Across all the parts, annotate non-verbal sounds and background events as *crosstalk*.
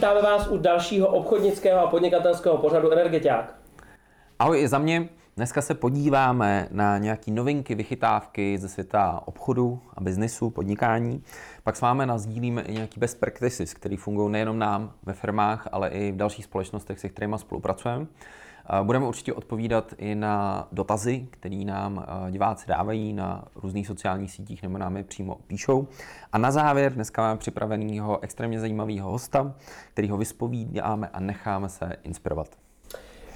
vítáme vás u dalšího obchodnického a podnikatelského pořadu Energetiák. Ahoj i za mě. Dneska se podíváme na nějaké novinky, vychytávky ze světa obchodu a biznesu, podnikání. Pak s vámi nazdílíme i nějaký best practices, které fungují nejenom nám ve firmách, ale i v dalších společnostech, se kterými spolupracujeme. Budeme určitě odpovídat i na dotazy, které nám diváci dávají na různých sociálních sítích nebo nám je přímo píšou. A na závěr dneska máme připraveného extrémně zajímavého hosta, kterýho vyspovídáme a necháme se inspirovat.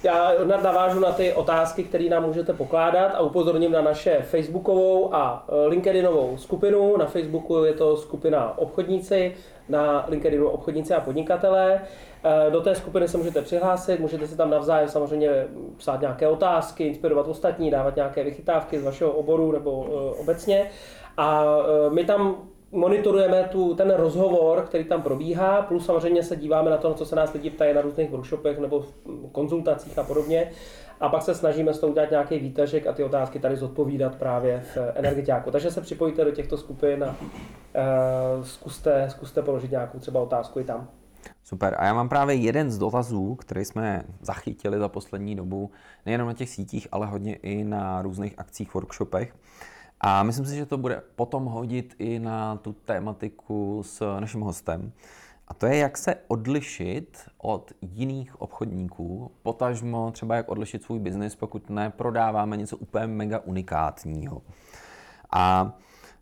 Já navážu na ty otázky, které nám můžete pokládat a upozorním na naše facebookovou a e, LinkedInovou skupinu. Na Facebooku je to skupina obchodníci, na LinkedInu obchodníci a podnikatelé. E, do té skupiny se můžete přihlásit, můžete si tam navzájem samozřejmě psát nějaké otázky, inspirovat ostatní, dávat nějaké vychytávky z vašeho oboru nebo e, obecně. A my tam monitorujeme tu, ten rozhovor, který tam probíhá, plus samozřejmě se díváme na to, co se nás lidi ptají na různých workshopech nebo v konzultacích a podobně. A pak se snažíme s tou udělat nějaký výtažek a ty otázky tady zodpovídat právě v energetiáku. Takže se připojte do těchto skupin a uh, zkuste, zkuste položit nějakou třeba otázku i tam. Super. A já mám právě jeden z dotazů, který jsme zachytili za poslední dobu, nejenom na těch sítích, ale hodně i na různých akcích, workshopech. A myslím si, že to bude potom hodit i na tu tématiku s naším hostem. A to je, jak se odlišit od jiných obchodníků, potažmo třeba jak odlišit svůj biznis, pokud neprodáváme něco úplně mega unikátního. A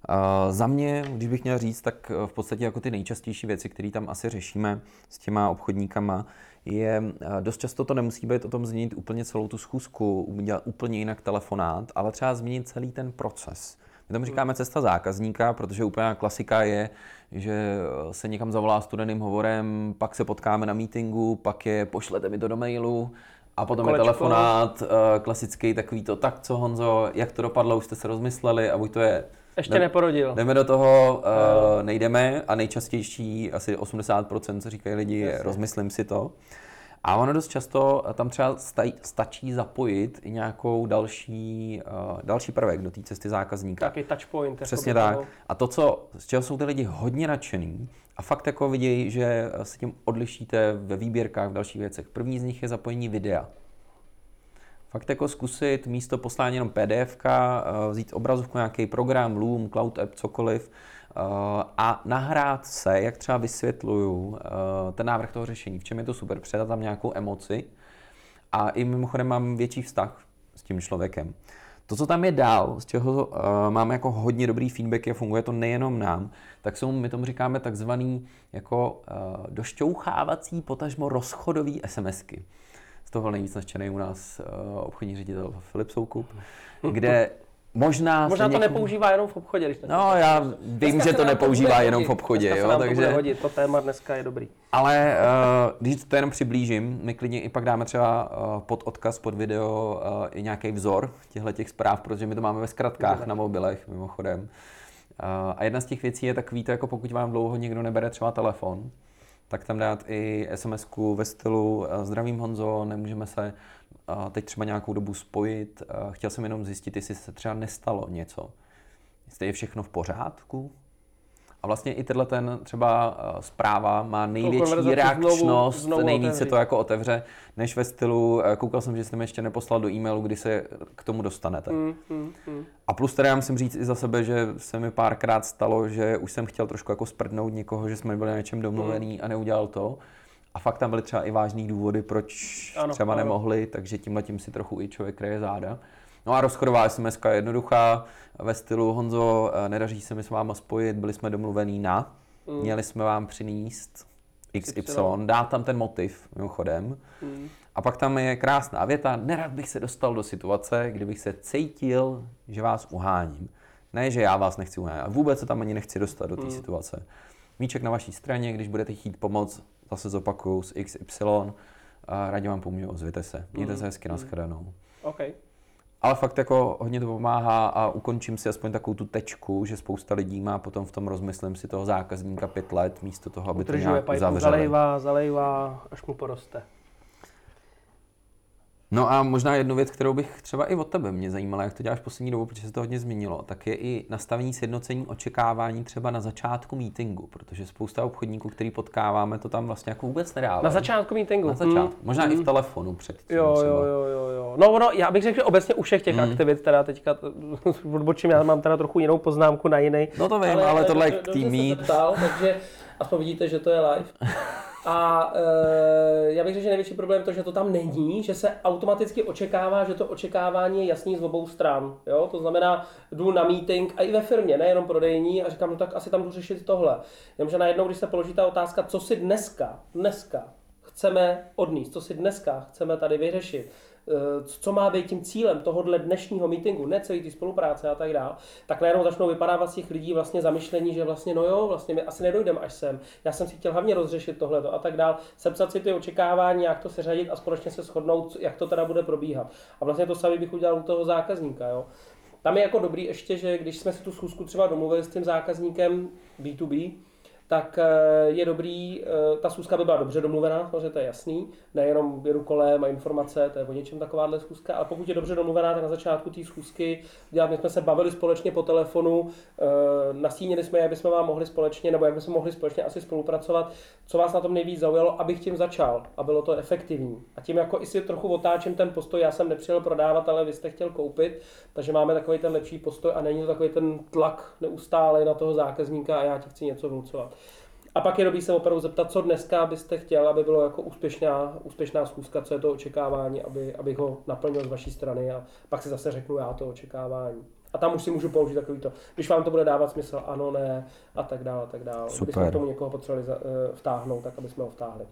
uh, za mě, když bych měl říct, tak v podstatě jako ty nejčastější věci, které tam asi řešíme s těma obchodníkama, je, eh, dost často to nemusí být o tom změnit úplně celou tu schůzku, udělat úplně jinak telefonát, ale třeba změnit celý ten proces. My tomu říkáme cesta zákazníka, protože úplná klasika je, že se někam zavolá studeným hovorem, pak se potkáme na meetingu, pak je pošlete mi to do mailu, a potom Kolečko. je telefonát, eh, klasický takový to, tak co Honzo, jak to dopadlo, už jste se rozmysleli a buď to je ještě neporodil. Jdeme do toho, uh, nejdeme a nejčastější, asi 80%, co říkají lidi, je rozmyslím si to. A ono dost často tam třeba staj, stačí zapojit i nějakou další, uh, další prvek do té cesty zákazníka. Taky touchpoint. Přesně tak. A to, co, z čeho jsou ty lidi hodně nadšený a fakt jako vidějí, že se tím odlišíte ve výběrkách, v dalších věcech. První z nich je zapojení videa fakt jako zkusit místo poslání jenom PDF, eh, vzít obrazovku, nějaký program, Loom, Cloud App, cokoliv eh, a nahrát se, jak třeba vysvětluju eh, ten návrh toho řešení, v čem je to super, předat tam nějakou emoci a i mimochodem mám větší vztah s tím člověkem. To, co tam je dál, z čeho uh, máme jako hodně dobrý feedback a funguje to nejenom nám, tak jsou, my tomu říkáme takzvaný jako uh, došťouchávací, potažmo rozchodový SMSky toho nejvíc naštěný u nás uh, obchodní ředitel Filip Soukup, kde možná... Možná to někomu... nepoužívá jenom v obchodě. Když no, já vím, že to nepoužívá jenom v obchodě. jo, takže... to hodit, to téma dneska je dobrý. Ale uh, když to jenom přiblížím, my klidně i pak dáme třeba uh, pod odkaz, pod video uh, i nějaký vzor těchto těch zpráv, protože my to máme ve zkratkách na mobilech mimochodem. Uh, a jedna z těch věcí je takový, to jako pokud vám dlouho někdo nebere třeba telefon, tak tam dát i sms ve stylu eh, zdravím Honzo, nemůžeme se eh, teď třeba nějakou dobu spojit. Eh, chtěl jsem jenom zjistit, jestli se třeba nestalo něco. Jestli je všechno v pořádku, a vlastně i tenhle ten třeba uh, zpráva má největší reakčnost, znovu, znovu nejvíce otevří. to jako otevře, než ve stylu, uh, koukal jsem, že jste mi ještě neposlal do e-mailu, kdy se k tomu dostanete. Mm, mm, mm. A plus teda já musím říct i za sebe, že se mi párkrát stalo, že už jsem chtěl trošku jako sprdnout někoho, že jsme byli na něčem domluvený mm. a neudělal to. A fakt tam byly třeba i vážný důvody, proč ano, třeba ano. nemohli, takže tímhle tím si trochu i člověk kreje záda. No a rozchodová SMS je jednoduchá, ve stylu Honzo, eh, nedaří se mi s váma spojit, byli jsme domluvení na, mm. měli jsme vám přinést XY, dát tam ten motiv mimochodem. Mm. A pak tam je krásná věta, nerad bych se dostal do situace, kdybych se cítil, že vás uháním. Ne, že já vás nechci uhánět, vůbec se tam ani nechci dostat do té mm. situace. Míček na vaší straně, když budete chtít pomoc, zase zopakuju s XY, a rádi vám pomůžu, ozvěte se. Mějte mm. se hezky, mm. nashledanou. Okay. Ale fakt jako hodně to pomáhá a ukončím si aspoň takovou tu tečku, že spousta lidí má potom v tom rozmyslím si toho zákazníka pět let, místo toho, aby Udržuje to nějak uzavřeli. Zalejvá, zalejvá, až mu poroste. No a možná jednu věc, kterou bych třeba i od tebe mě zajímala, jak to děláš poslední dobu, protože se to hodně změnilo, tak je i nastavení sjednocení očekávání třeba na začátku meetingu, protože spousta obchodníků, který potkáváme, to tam vlastně jako vůbec nedává. Na začátku meetingu. Na začátku. Hmm. Možná hmm. i v telefonu předtím. Jo, třeba. jo, jo, jo, jo. No, no, já bych řekl, že obecně u všech těch hmm. aktivit, teda teďka *laughs* odbočím, já mám teda trochu jinou poznámku na jiný. No to vím, ale, ale tohle je k tým takže aspoň vidíte, že to je live. *laughs* A e, já bych řekl, že největší problém je to, že to tam není, že se automaticky očekává, že to očekávání je jasný z obou stran. Jo? To znamená, jdu na meeting a i ve firmě, nejenom prodejní, a říkám, no tak asi tam jdu řešit tohle. Jenomže najednou, když se položí ta otázka, co si dneska, dneska chceme odníst, co si dneska chceme tady vyřešit, co má být tím cílem tohohle dnešního meetingu, ne celý ty spolupráce a tak dále, tak najednou začnou vypadávat z těch lidí vlastně zamyšlení, že vlastně no jo, vlastně my asi nedojdeme až sem. Já jsem si chtěl hlavně rozřešit tohleto a tak dále, sepsat si ty očekávání, jak to seřadit a společně se shodnout, jak to teda bude probíhat. A vlastně to samé bych udělal u toho zákazníka. Jo. Tam je jako dobrý ještě, že když jsme si tu schůzku třeba domluvili s tím zákazníkem B2B, tak eh, je dobrý, eh, ta schůzka by byla dobře domluvená, protože to je jasný, nejenom jedu kolem a informace, to je o něčem takováhle schůzka, ale pokud je dobře domluvená, tak na začátku té schůzky, dělat, my jsme se bavili společně po telefonu, eh, nastínili jsme, jak bychom vám mohli společně, nebo jak bychom mohli společně asi spolupracovat, co vás na tom nejvíc zaujalo, abych tím začal a bylo to efektivní. A tím jako i si trochu otáčím ten postoj, já jsem nepřijel prodávat, ale vy jste chtěl koupit, takže máme takový ten lepší postoj a není to takový ten tlak neustále na toho zákazníka a já ti chci něco vnucovat. A pak je dobrý se opravdu zeptat, co dneska byste chtěl, aby bylo jako úspěšná, úspěšná schůzka, co je to očekávání, aby, abych ho naplnil z vaší strany a pak si zase řeknu já to očekávání. A tam už si můžu použít takový to, když vám to bude dávat smysl, ano, ne, a tak dále, a tak dále. Super. Kdybychom tomu někoho potřebovali eh, vtáhnout, tak aby jsme ho vtáhli.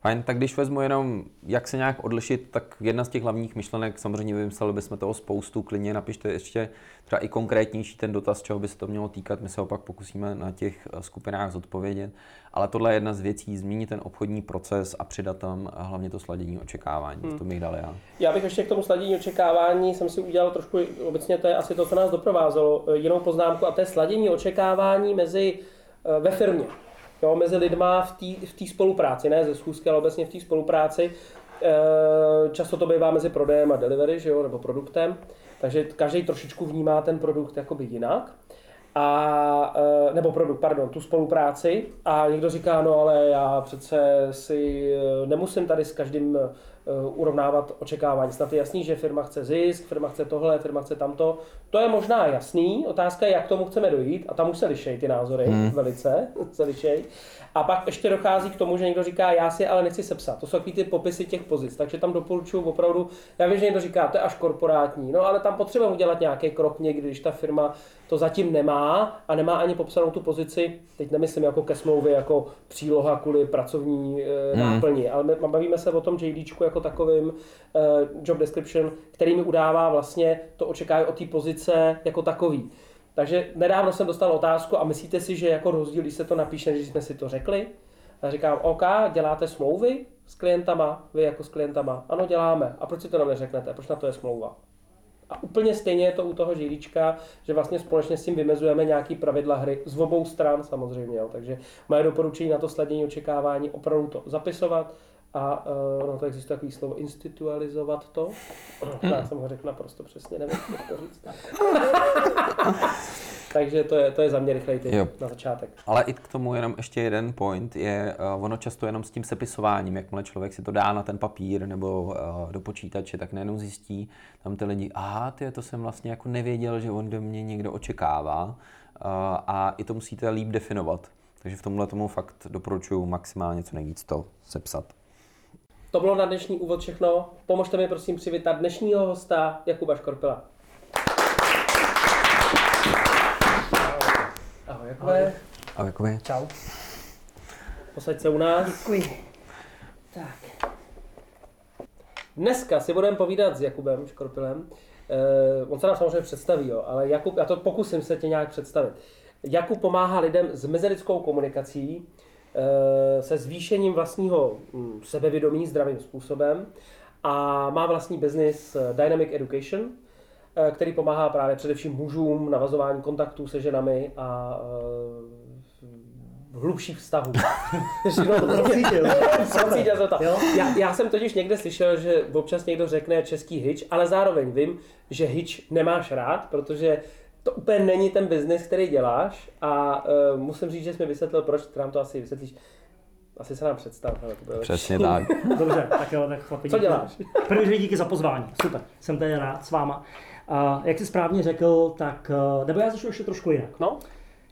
Fajn, tak když vezmu jenom, jak se nějak odlišit, tak jedna z těch hlavních myšlenek, samozřejmě vymysleli bychom toho spoustu, klidně napište ještě třeba i konkrétnější ten dotaz, čeho by se to mělo týkat, my se opak pokusíme na těch eh, skupinách zodpovědět, ale tohle je jedna z věcí, změnit ten obchodní proces a přidat tam eh, hlavně to sladění očekávání, hmm. to bych dal já. Já bych ještě k tomu sladění očekávání, jsem si udělal trošku, obecně to je asi to, co nás doprovázelo, eh, jinou poznámku a to je sladění očekávání mezi ve firmě jo, mezi lidma v té spolupráci, ne ze schůzky, ale obecně v té spolupráci. E, často to bývá mezi prodejem a delivery, že jo, nebo produktem, takže každý trošičku vnímá ten produkt jakoby jinak. A, e, nebo produkt, pardon, tu spolupráci. A někdo říká, no ale já přece si e, nemusím tady s každým urovnávat očekávání. Snad je jasný, že firma chce zisk, firma chce tohle, firma chce tamto. To je možná jasný, otázka je, jak tomu chceme dojít a tam už se lišejí ty názory, hmm. velice *laughs* se lišejí. A pak ještě dochází k tomu, že někdo říká, já si ale nechci sepsat. To jsou takový ty popisy těch pozic, takže tam doporučuji opravdu, já vím, že někdo říká, to je až korporátní, no ale tam potřebujeme udělat nějaký krok někdy, když ta firma to zatím nemá a nemá ani popsanou tu pozici, teď nemyslím jako ke smlouvě, jako příloha kvůli pracovní e, hmm. náplni, ale my bavíme se o tom JDčku jako takovým e, job description, který mi udává vlastně to očekávání o té pozice jako takový. Takže nedávno jsem dostal otázku a myslíte si, že jako rozdíl, když se to napíše, než jsme si to řekli? A říkám, OK, děláte smlouvy s klientama, vy jako s klientama? Ano, děláme. A proč si to nám neřeknete? Proč na to je smlouva? A úplně stejně je to u toho žílička, že vlastně společně s tím vymezujeme nějaký pravidla hry z obou stran samozřejmě. Jo. Takže moje doporučení na to sladění očekávání opravdu to zapisovat, a no to existuje takový slovo institualizovat to. Já jsem ho řekl naprosto přesně, nevím, jak to říct. *laughs* Takže to je, to je za mě rychlej tip na začátek. Ale i k tomu jenom ještě jeden point je, uh, ono často jenom s tím sepisováním, jakmile člověk si to dá na ten papír nebo uh, do počítače, tak nejenom zjistí tam ty lidi, aha, ty, to jsem vlastně jako nevěděl, že on do mě někdo očekává uh, a i to musíte líp definovat. Takže v tomhle tomu fakt doporučuji maximálně co nejvíc to sepsat. To bylo na dnešní úvod všechno. Pomožte mi prosím přivítat dnešního hosta Jakuba Škorpila. Ahoj Jakube. Ahoj Jakube. Čau. Posaď se u nás. Děkuji. Tak. Dneska si budeme povídat s Jakubem Škorpilem. Eh, on se nám samozřejmě představí, jo, ale Jakub, já to pokusím se tě nějak představit. Jakub pomáhá lidem s mezilidskou komunikací, Eh, se zvýšením vlastního hm, sebevědomí zdravým způsobem a má vlastní biznis eh, Dynamic Education, který pomáhá právě především mužům navazování kontaktů se ženami a hlubších vztahů. *laughs* no, jsem to. Já, já jsem totiž někde slyšel, že občas někdo řekne český hitch, ale zároveň vím, že hitch nemáš rád, protože to úplně není ten biznis, který děláš a uh, musím říct, že jsi mi vysvětlil, proč, ty nám to asi vysvětlíš. Asi se nám představ. ale to bude Přesně tak. Dobře, tak jo, tak chlapi, Co děláš? První díky za pozvání, super, jsem tady rád s váma. A jak jsi správně řekl, tak, eh, nebo já začnu ještě trošku jinak. No,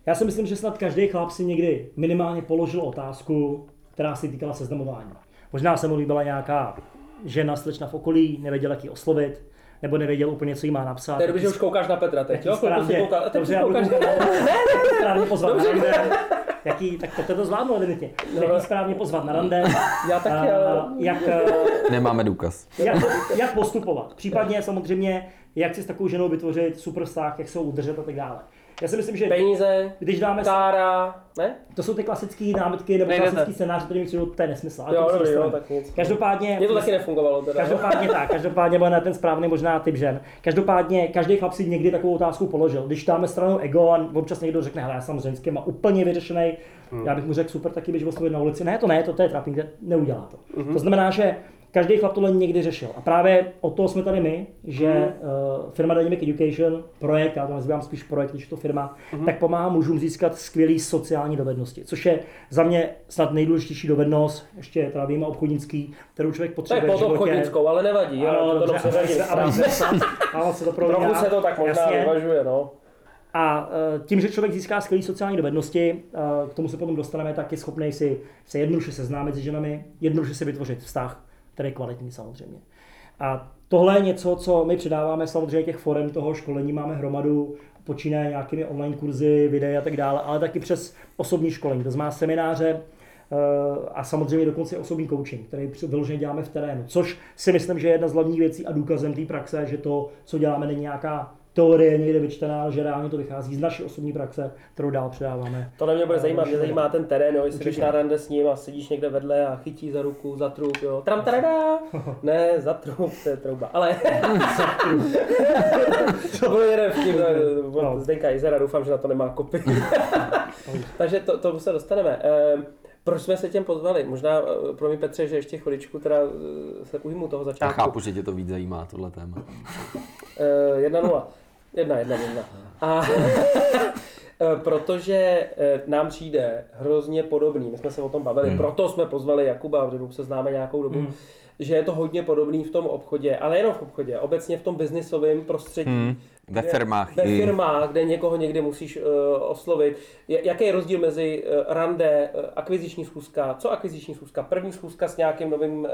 Já si myslím, že snad každý chlap si někdy minimálně položil otázku, která se týkala seznamování. Možná se mu líbila nějaká žena, slečna v okolí, nevěděl, jak ji oslovit, nebo nevěděl úplně, co jí má napsat. to je dobře, že už koukáš na Petra teď, jo? Správně, koukal, a teď dobře, koukáš. koukat, *laughs* jaký správně pozvat Dobře. na rande, jaký, tak to, to zvládnu evidentně. No. Jaký správně pozvat na rande, Já taky, a ale... jak, eh, Nemáme důkaz. jak, jak postupovat. Případně samozřejmě, jak si s takovou ženou vytvořit super vztah, jak se ho udržet a tak dále. Já si myslím, že Peníze, když dáme kára, ne? to jsou ty klasické námitky nebo Nejde klasický scénář, který mi přijde, to je nesmysl. ale Jo, dobrý, jo, tak nic. Každopádně, Mně to taky nefungovalo teda. Každopádně tak, každopádně byl na ten správný možná typ žen. Každopádně každý chlap si někdy takovou otázku položil. Když dáme stranou ego a občas někdo řekne, hele, já jsem ženský, má úplně vyřešený, Hmm. já bych mu řekl super, taky běž oslovit na ulici. Ne, to ne, to, to je trapping, to neudělá to. Hmm. To znamená, že každý chlap tohle někdy řešil. A právě o to jsme tady my, že uh, firma Dynamic Education, projekt, já to nazývám spíš projekt, než to firma, Hmm. tak pomáhá mužům získat skvělé sociální dovednosti, což je za mě snad nejdůležitější dovednost, ještě teda výjima obchodnický, kterou člověk potřebuje pod v životě. obchodnickou, ale nevadí, jo, Ano, to dobře, jenom se ale- ale *laughs* to. Trochu se to tak možná Jasně. vyvažuje, no. A eh, tím, že člověk získá skvělé sociální dovednosti, eh, k tomu se potom dostaneme, tak je schopný si se jednoduše seznámit s ženami, jednoduše si vytvořit vztah, který je kvalitní samozřejmě. A tohle je něco, co my předáváme samozřejmě těch forem toho školení, máme hromadu, počínaje nějakými online kurzy, videa a tak dále, ale taky přes osobní školení, to znamená semináře, eh, a samozřejmě dokonce osobní coaching, který vyloženě děláme v terénu, což si myslím, že je jedna z hlavních věcí a důkazem té praxe, že to, co děláme, není nějaká teorie někde vyčtená, že reálně to vychází z naší osobní praxe, kterou dál předáváme. To na mě bude Eh, zajímat, mě školení. zajímá ten terén, jo, jestli jdeš Určitě. na rande s ním a sedíš někde vedle a chytí za ruku, za trup, jo. Tram tarada! *laughs* Ne, za trup, to je trouba, ale... *laughs* *laughs* to byl jeden vtip No. no. Zdenka Izera, doufám, že na to nemá kopy. Takže to, to se dostaneme. Ehm, proč jsme se těm pozvali? Možná eh, pro mě Petře, že ještě chviličku teda eh, se ujmu toho Já začátku. chápu, že tě to víc zajímá, tohle téma. Eh, 1-0. 1 1 1 A *laughs* eh, protože eh, nám přijde hrozně podobný, my jsme se o tom bavili, Hmm. proto jsme pozvali Jakuba, že se známe nějakou dobu, Hmm. že je to hodně podobný v tom obchodě, ale jenom v obchodě, obecně v tom biznisovém prostředí. Hmm. Ve firmách Ve i- firmách, kde někoho někde musíš uh, oslovit. Jaký je rozdíl mezi uh, rande, uh, akviziční schůzka, co akviziční schůzka? První schůzka s nějakým novým uh,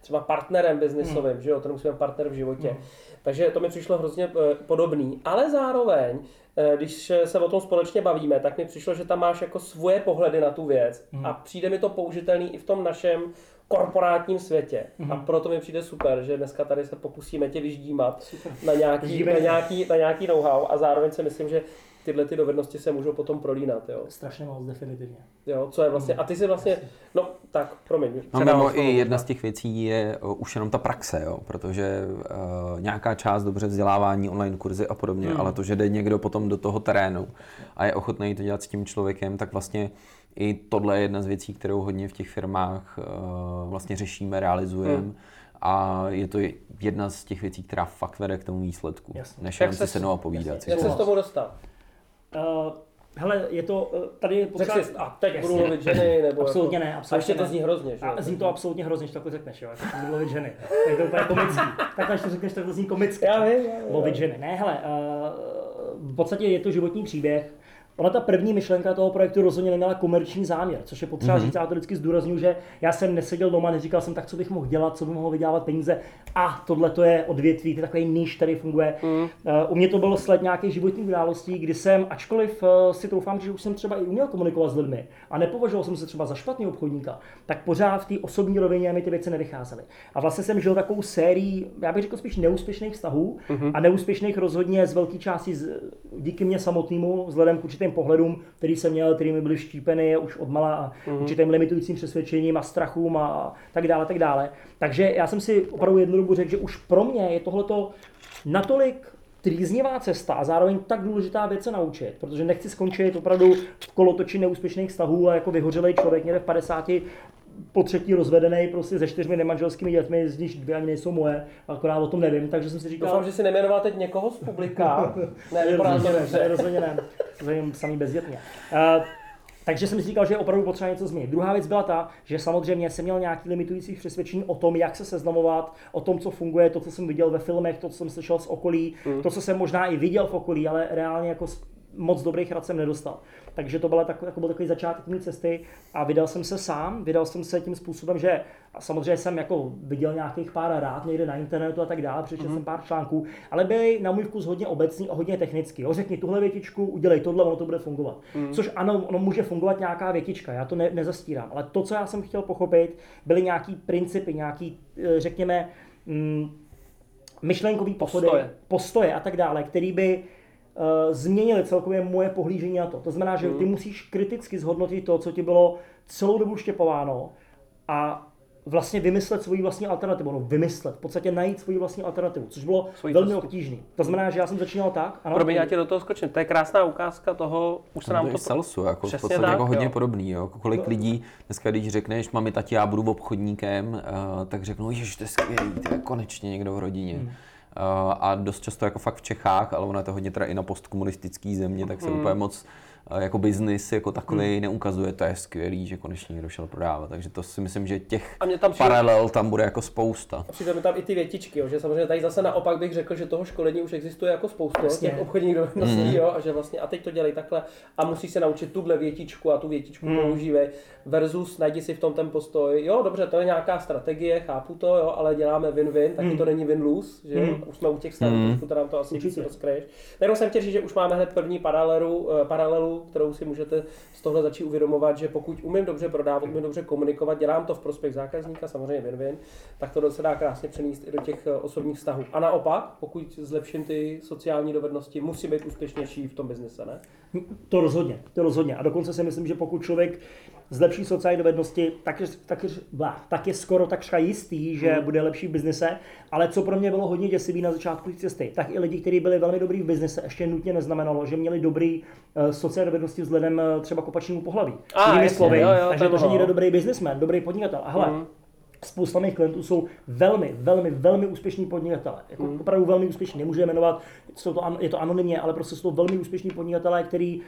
třeba partnerem biznisovým, že jo, to musíme partner v životě. Hmm. Takže to mi přišlo hrozně uh, podobný. Ale zároveň, uh, když se o tom společně bavíme, tak mi přišlo, že tam máš jako svoje pohledy na tu věc Hmm. a přijde mi to použitelný i v tom našem korporátním světě. Mhm. A proto mi přijde super, že dneska tady se pokusíme tě vyždímat Super. na nějaký, na nějaký, na nějaký know-how a zároveň si myslím, že tyhle ty dovednosti se můžou potom prolínat, jo. Strašně moc, definitivně. jo co je vlastně, a ty si vlastně, no tak, promiň. No, mimo i jedna z těch věcí je uh, už jenom ta praxe, jo? protože uh, nějaká část dobře vzdělávání, online kurzy a podobně, Hmm. ale to, že jde někdo potom do toho terénu a je ochotný to dělat s tím člověkem, tak vlastně i tohle je jedna z věcí, kterou hodně v těch firmách uh, vlastně řešíme, realizujeme. Hmm. A je to jedna z těch věcí, která fakt vede k tomu výsledku, Jasně. než Jak jenom si ses- sednout a povídat. si Jak se s tomu dostal? Uh, hele, je to, uh, tady je potřeba... Jsi, a teď Jasně. budu lovit ženy, nebo Absolutně jako, ne, A absolutně ještě to ne. zní hrozně, že? A zní to absolutně hrozně, že takhle řekneš, jo, jako to budu lovit ženy. Je to úplně komický. Takhle, když to řekneš, tak to zní komicky. Já vím, já vím. Lovit ženy. Ne, hele, uh, v podstatě je to životní příběh. Ona ta první myšlenka toho projektu rozhodně neměla komerční záměr, což je potřeba mm-hmm. říct, já to vždycky zdůraznuju, že já jsem neseděl doma, neříkal jsem tak, co bych mohl dělat, co bych mohl vydělávat peníze. A tohle to je odvětví, to je takový níž, který funguje. Mm. Uh, u mě to bylo sled nějakých životních událostí, kdy jsem, ačkoliv uh, si troufám, že už jsem třeba i uměl komunikovat s lidmi a nepovažoval jsem se třeba za špatný obchodníka, tak pořád v té osobní rovině mi ty věci nevycházely. A vlastně jsem žil takovou sérií, já bych řekl spíš neúspěšných vztahů mm-hmm. a neúspěšných rozhodně z velké části z, díky mě samotnému, vzhledem k určitým pohledům, který jsem měl, který mi byly štípeny už od mala a mm-hmm. určitým limitujícím přesvědčením a strachům a tak dále, tak dále. Takže já jsem si opravdu jednu dobu řekl, že už pro mě je tohleto natolik trýznivá cesta a zároveň tak důležitá věc se naučit, protože nechci skončit opravdu v kolotoči neúspěšných vztahů a jako vyhořelý člověk někde v 50 po třetí rozvedený prostě se čtyřmi nemanželskými dětmi, z nich dvě ani nejsou moje, akorát o tom nevím, takže jsem si říkal... Doufám, že si nejmenoval teď někoho z publika. *laughs* ne, rozhodně ne, rozhodně ne, rozhodně samý bezdětně. Uh, takže jsem si říkal, že je opravdu potřeba něco změnit. Druhá věc byla ta, že samozřejmě jsem měl nějaký limitující přesvědčení o tom, jak se seznamovat, o tom, co funguje, to, co jsem viděl ve filmech, to, co jsem slyšel z okolí, to, co jsem možná i viděl v okolí, ale reálně jako moc dobrých rad jsem nedostal. Takže to byla takový, jako byl takový začátek mé cesty a vydal jsem se sám, vydal jsem se tím způsobem, že a samozřejmě jsem jako viděl nějakých pár rád někde na internetu a tak dále, přečetl jsem pár článků, ale byly na můj vkus hodně obecný a hodně technický. Jo, řekni tuhle větičku, udělej tohle, ono to bude fungovat. Což ano, ono může fungovat nějaká větička, já to ne, nezastírám, ale to, co já jsem chtěl pochopit, byly nějaký principy, nějaký, eh, řekněme, mm, myšlenkový pochody, Postoje. postoje a tak dále, který by změnily celkově moje pohlížení na to. To znamená, že ty musíš kriticky zhodnotit to, co ti bylo celou dobu štěpováno a vlastně vymyslet svoji vlastní alternativu, no vymyslet, v podstatě najít svoji vlastní alternativu, což bylo Svoji velmi obtížné. To znamená, že já jsem začínal tak, ano, Promiň, já tě do toho skočím. To je krásná ukázka toho, už se nám to to... je salesu, jako v podstatě tak, jako hodně jo. podobný. Jo. Kolik lidí dneska, když řekneš, mami, tati, já budu obchodníkem, uh, tak řeknou, že to je skvělý, to je konečně někdo v rodině. Hmm. Uh, a dost často jako fakt v Čechách, ale ono je to hodně teda i na postkomunistický země, tak se Hmm. úplně moc jako biznis jako takový neukazuje, to je skvělý, že konečně někdo šel prodávat. Takže to si myslím, že těch A mě tam přijde- paralel tam bude jako spousta. Přijde mi tam i ty větičky, jo, že samozřejmě tady zase naopak bych řekl, že toho školení už existuje jako spoustu Jasně. těch obchodních dovedností, jo, a že vlastně a teď to dělej takhle a musí se naučit tuhle větičku a tu větičku Hmm. používej versus najdi si v tom ten postoj, jo, dobře, to je nějaká strategie, chápu to, jo, ale děláme win-win, taky Hmm. to není win-lose, že jo, už jsme u těch stavů, trošku to nám to asi. Tak jenom jsem říct, že už máme hned první paralelu, eh, paralelu, kterou si můžete z tohle začít uvědomovat, že pokud umím dobře prodávat, umím dobře komunikovat, dělám to v prospěch zákazníka, samozřejmě win-win, tak to se dá krásně přenést i do těch eh, osobních vztahů. A naopak, pokud zlepším ty sociální dovednosti, musím být úspěšnější v tom biznise, ne? To rozhodně, to rozhodně. A dokonce si myslím, že pokud člověk zlepší sociální dovednosti, tak je, tak je, tak je skoro takřka jistý, že Hmm. bude lepší v biznise. Ale co pro mě bylo hodně děsivý na začátku cesty, tak i lidi, kteří byli velmi dobrý v biznise, ještě nutně neznamenalo, že měli dobrý uh, sociální dovednosti vzhledem uh, třeba k opačnému pohlaví. A, Jinými slovy, jo, jo, takže to že někdo no. dobrý businessman, dobrý podnikatel. A hele, Mhm. Spousta mých klientů jsou velmi, velmi, velmi úspěšní podnikatelé. Jako Mhm. opravdu velmi úspěšní. Nemůžu je jmenovat, jsou to, je to anonymně, ale prostě jsou to velmi úspěšní podnikatelé, kteří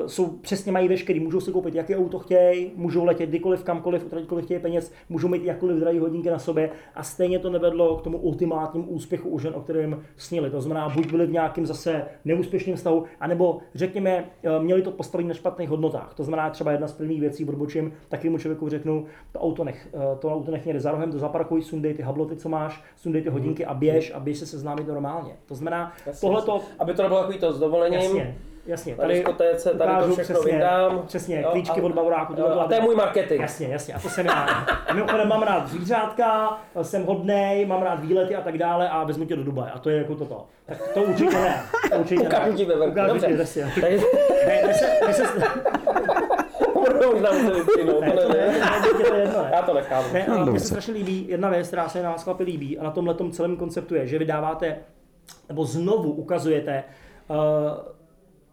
uh, jsou přesně mají veškerý. Můžou si koupit jaké auto chtějí, můžou letět kdykoliv, kamkoliv, utratit kolik chtějí peněz, můžou mít jakkoliv drahé hodinky na sobě a stejně to nevedlo k tomu ultimátnímu úspěchu u žen, o kterém snili. To znamená, buď byli v nějakém zase neúspěšném stavu, anebo řekněme, eh, měli to postavení na špatných hodnotách. To znamená třeba jedna z prvních věcí, odbočím, takovému člověku řeknu, to auto nech, eh, to auto nech někde za rohem, to zaparkuj, sundej ty habloty, co máš, sundej ty hodinky a běž a běž se seznámit normálně. To znamená, tohle to, Aby to nebylo takový to s dovolením, jasně, jasně, na diskotéce, tady to ukážu všechno přesně, vydám. Přesně, Jo, klíčky a- od bavoráku. jo, a to je můj marketing. Jasně, jasně, a to jsem já. A mimochodem mám rád zvířátka, jsem hodnej, mám rád výlety a tak dále a vezmu tě do Dubaje. A to je jako toto. Tak to určitě ne. To určitě ne. Ukážu ti veverku, Ukážu dobře. ti, jasně. Takže Ne, my se, my se, vystřihnout, ne, to to, ne, to, to je jedno, ne. Já to nechám. Ne, a mně se strašně líbí jedna věc, která se na vás chlapi líbí a na tomhle celém konceptu je, že vydáváte, nebo znovu ukazujete uh,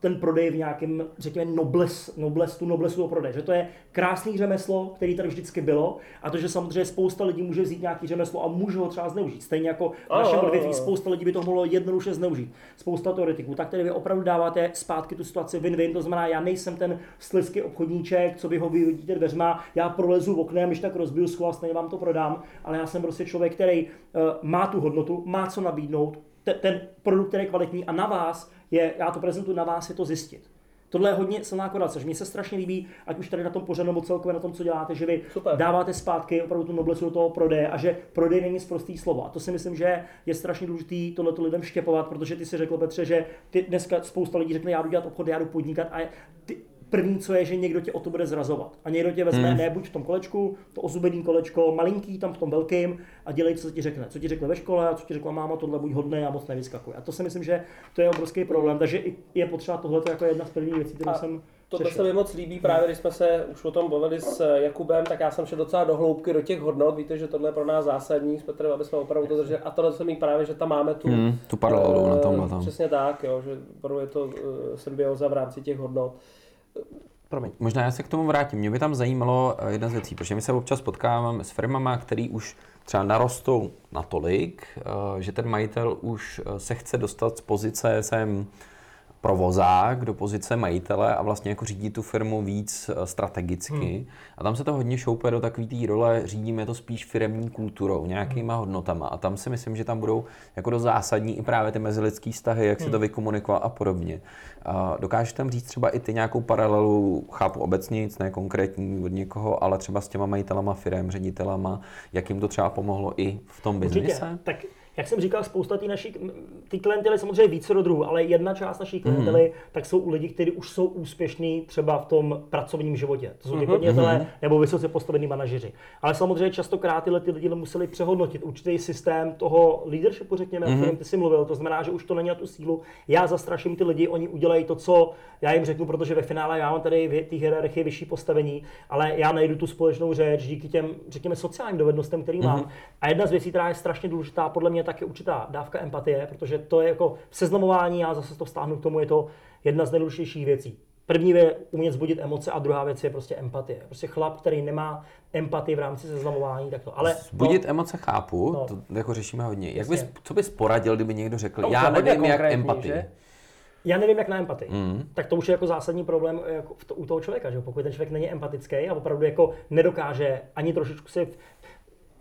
ten prodej v nějakém, řekněme, nobles, nobles, tu noblesu toho prodej. Že to je krásný řemeslo, který tady vždycky bylo, a to, že samozřejmě spousta lidí může vzít nějaký řemeslo a může ho třeba zneužít. Stejně jako v našem odvětví spousta lidí by to mohlo jednoduše zneužít. Spousta teoretiků. Tak tedy vy opravdu dáváte zpátky tu situaci win-win, to znamená, já nejsem ten slizký obchodníček, co vy ho vyhodíte dveřma, já prolezu oknem, když tak rozbiju sklo, stejně vám to prodám, ale já jsem prostě člověk, který uh, má tu hodnotu, má co nabídnout, te- ten produkt, který je kvalitní a na vás je, já to prezentuji, na vás je to zjistit. Tohle je hodně silná korace, že mně se strašně líbí, ať už tady na tom pořadu nebo celkově na tom, co děláte, že vy Super. dáváte zpátky opravdu tu noblesu do toho prodeje a že prodej není z prostý slovo. A to si myslím, že je strašně důležité tohleto lidem štěpovat, protože ty si řekl, Petře, že ty dneska spousta lidí řekne, já jdu dělat obchod, já jdu podnikat a ty, první, co je, že někdo tě o to bude zrazovat. A někdo tě vezme Hmm. ne buď v tom kolečku, to ozubený kolečko, malinký tam v tom velkým a dělej, co ti řekne. Co ti řekne ve škole a co ti řekla máma, tohle buď hodné a moc nevyskakuje. A to si myslím, že to je obrovský problém. Takže i- je potřeba tohle jako jedna z prvních věcí, kterou A jsem Tohle řešil. se mi moc líbí, právě když jsme se už o tom bavili s Jakubem, tak já jsem šel docela do hloubky do těch hodnot. Víte, že tohle je pro nás zásadní s Petrem, aby jsme opravdu to drželi. A tohle se mi právě, že tam máme tu, Hmm, tu paralelu na eh, tomhle tom. Přesně tak, jo, že opravdu je to eh, symbioza v rámci těch hodnot. Promiň. Možná já se k tomu vrátím. Mě by tam zajímalo eh, jedna z věcí, protože my se občas potkáváme s firmama, který už třeba narostou natolik, eh, že ten majitel už eh, se chce dostat z pozice jsem provozák do pozice majitele a vlastně jako řídí tu firmu víc eh, strategicky. Hmm. A tam se to hodně šoupe do takové té role, řídíme to spíš firemní kulturou, nějakýma hodnotama. A tam si myslím, že tam budou jako do zásadní i právě ty mezilidský vztahy, jak se to vykomunikovat a podobně. A dokážeš tam říct třeba i ty nějakou paralelu, chápu obecně nic, ne konkrétní od někoho, ale třeba s těma majitelama firem, ředitelama, jak jim to třeba pomohlo i v tom Určitě. biznise? Tak jak jsem říkal, spousta ty naší, ty klientely samozřejmě více do druhů, ale jedna část naší klientely, mm. tak jsou u lidí, kteří už jsou úspěšní třeba v tom pracovním životě. To jsou ty podnikatelé mm. nebo vysoce postavení manažeři. Ale samozřejmě častokrát tyhle ty lidi museli přehodnotit určitý systém toho leadershipu, řekněme, mm. o kterém ty jsi mluvil. To znamená, že už to není na tu sílu. Já zastraším ty lidi, oni udělají to, co já jim řeknu, protože ve finále já mám tady v té hierarchii vyšší postavení, ale já najdu tu společnou řeč díky těm, řekněme, sociálním dovednostem, který mám. A jedna z věcí, která je strašně důležitá, podle mě tak je určitá dávka empatie, protože to je jako seznamování, já zase to vztáhnu k tomu, je to jedna z nejdůležitějších věcí. První je umět zbudit emoce a druhá věc je prostě empatie. Prostě chlap, který nemá empatii v rámci seznamování, tak to. Ale Budit emoce chápu, No. to jako řešíme hodně. Jak Jasně. bys, co bys poradil, kdyby někdo řekl, To už já nevím, jak empatii. že? Já nevím, jak na empatii. Mm. Tak to už je jako zásadní problém jako v to, u toho člověka, že jo? pokud ten člověk není empatický a opravdu jako nedokáže ani trošičku si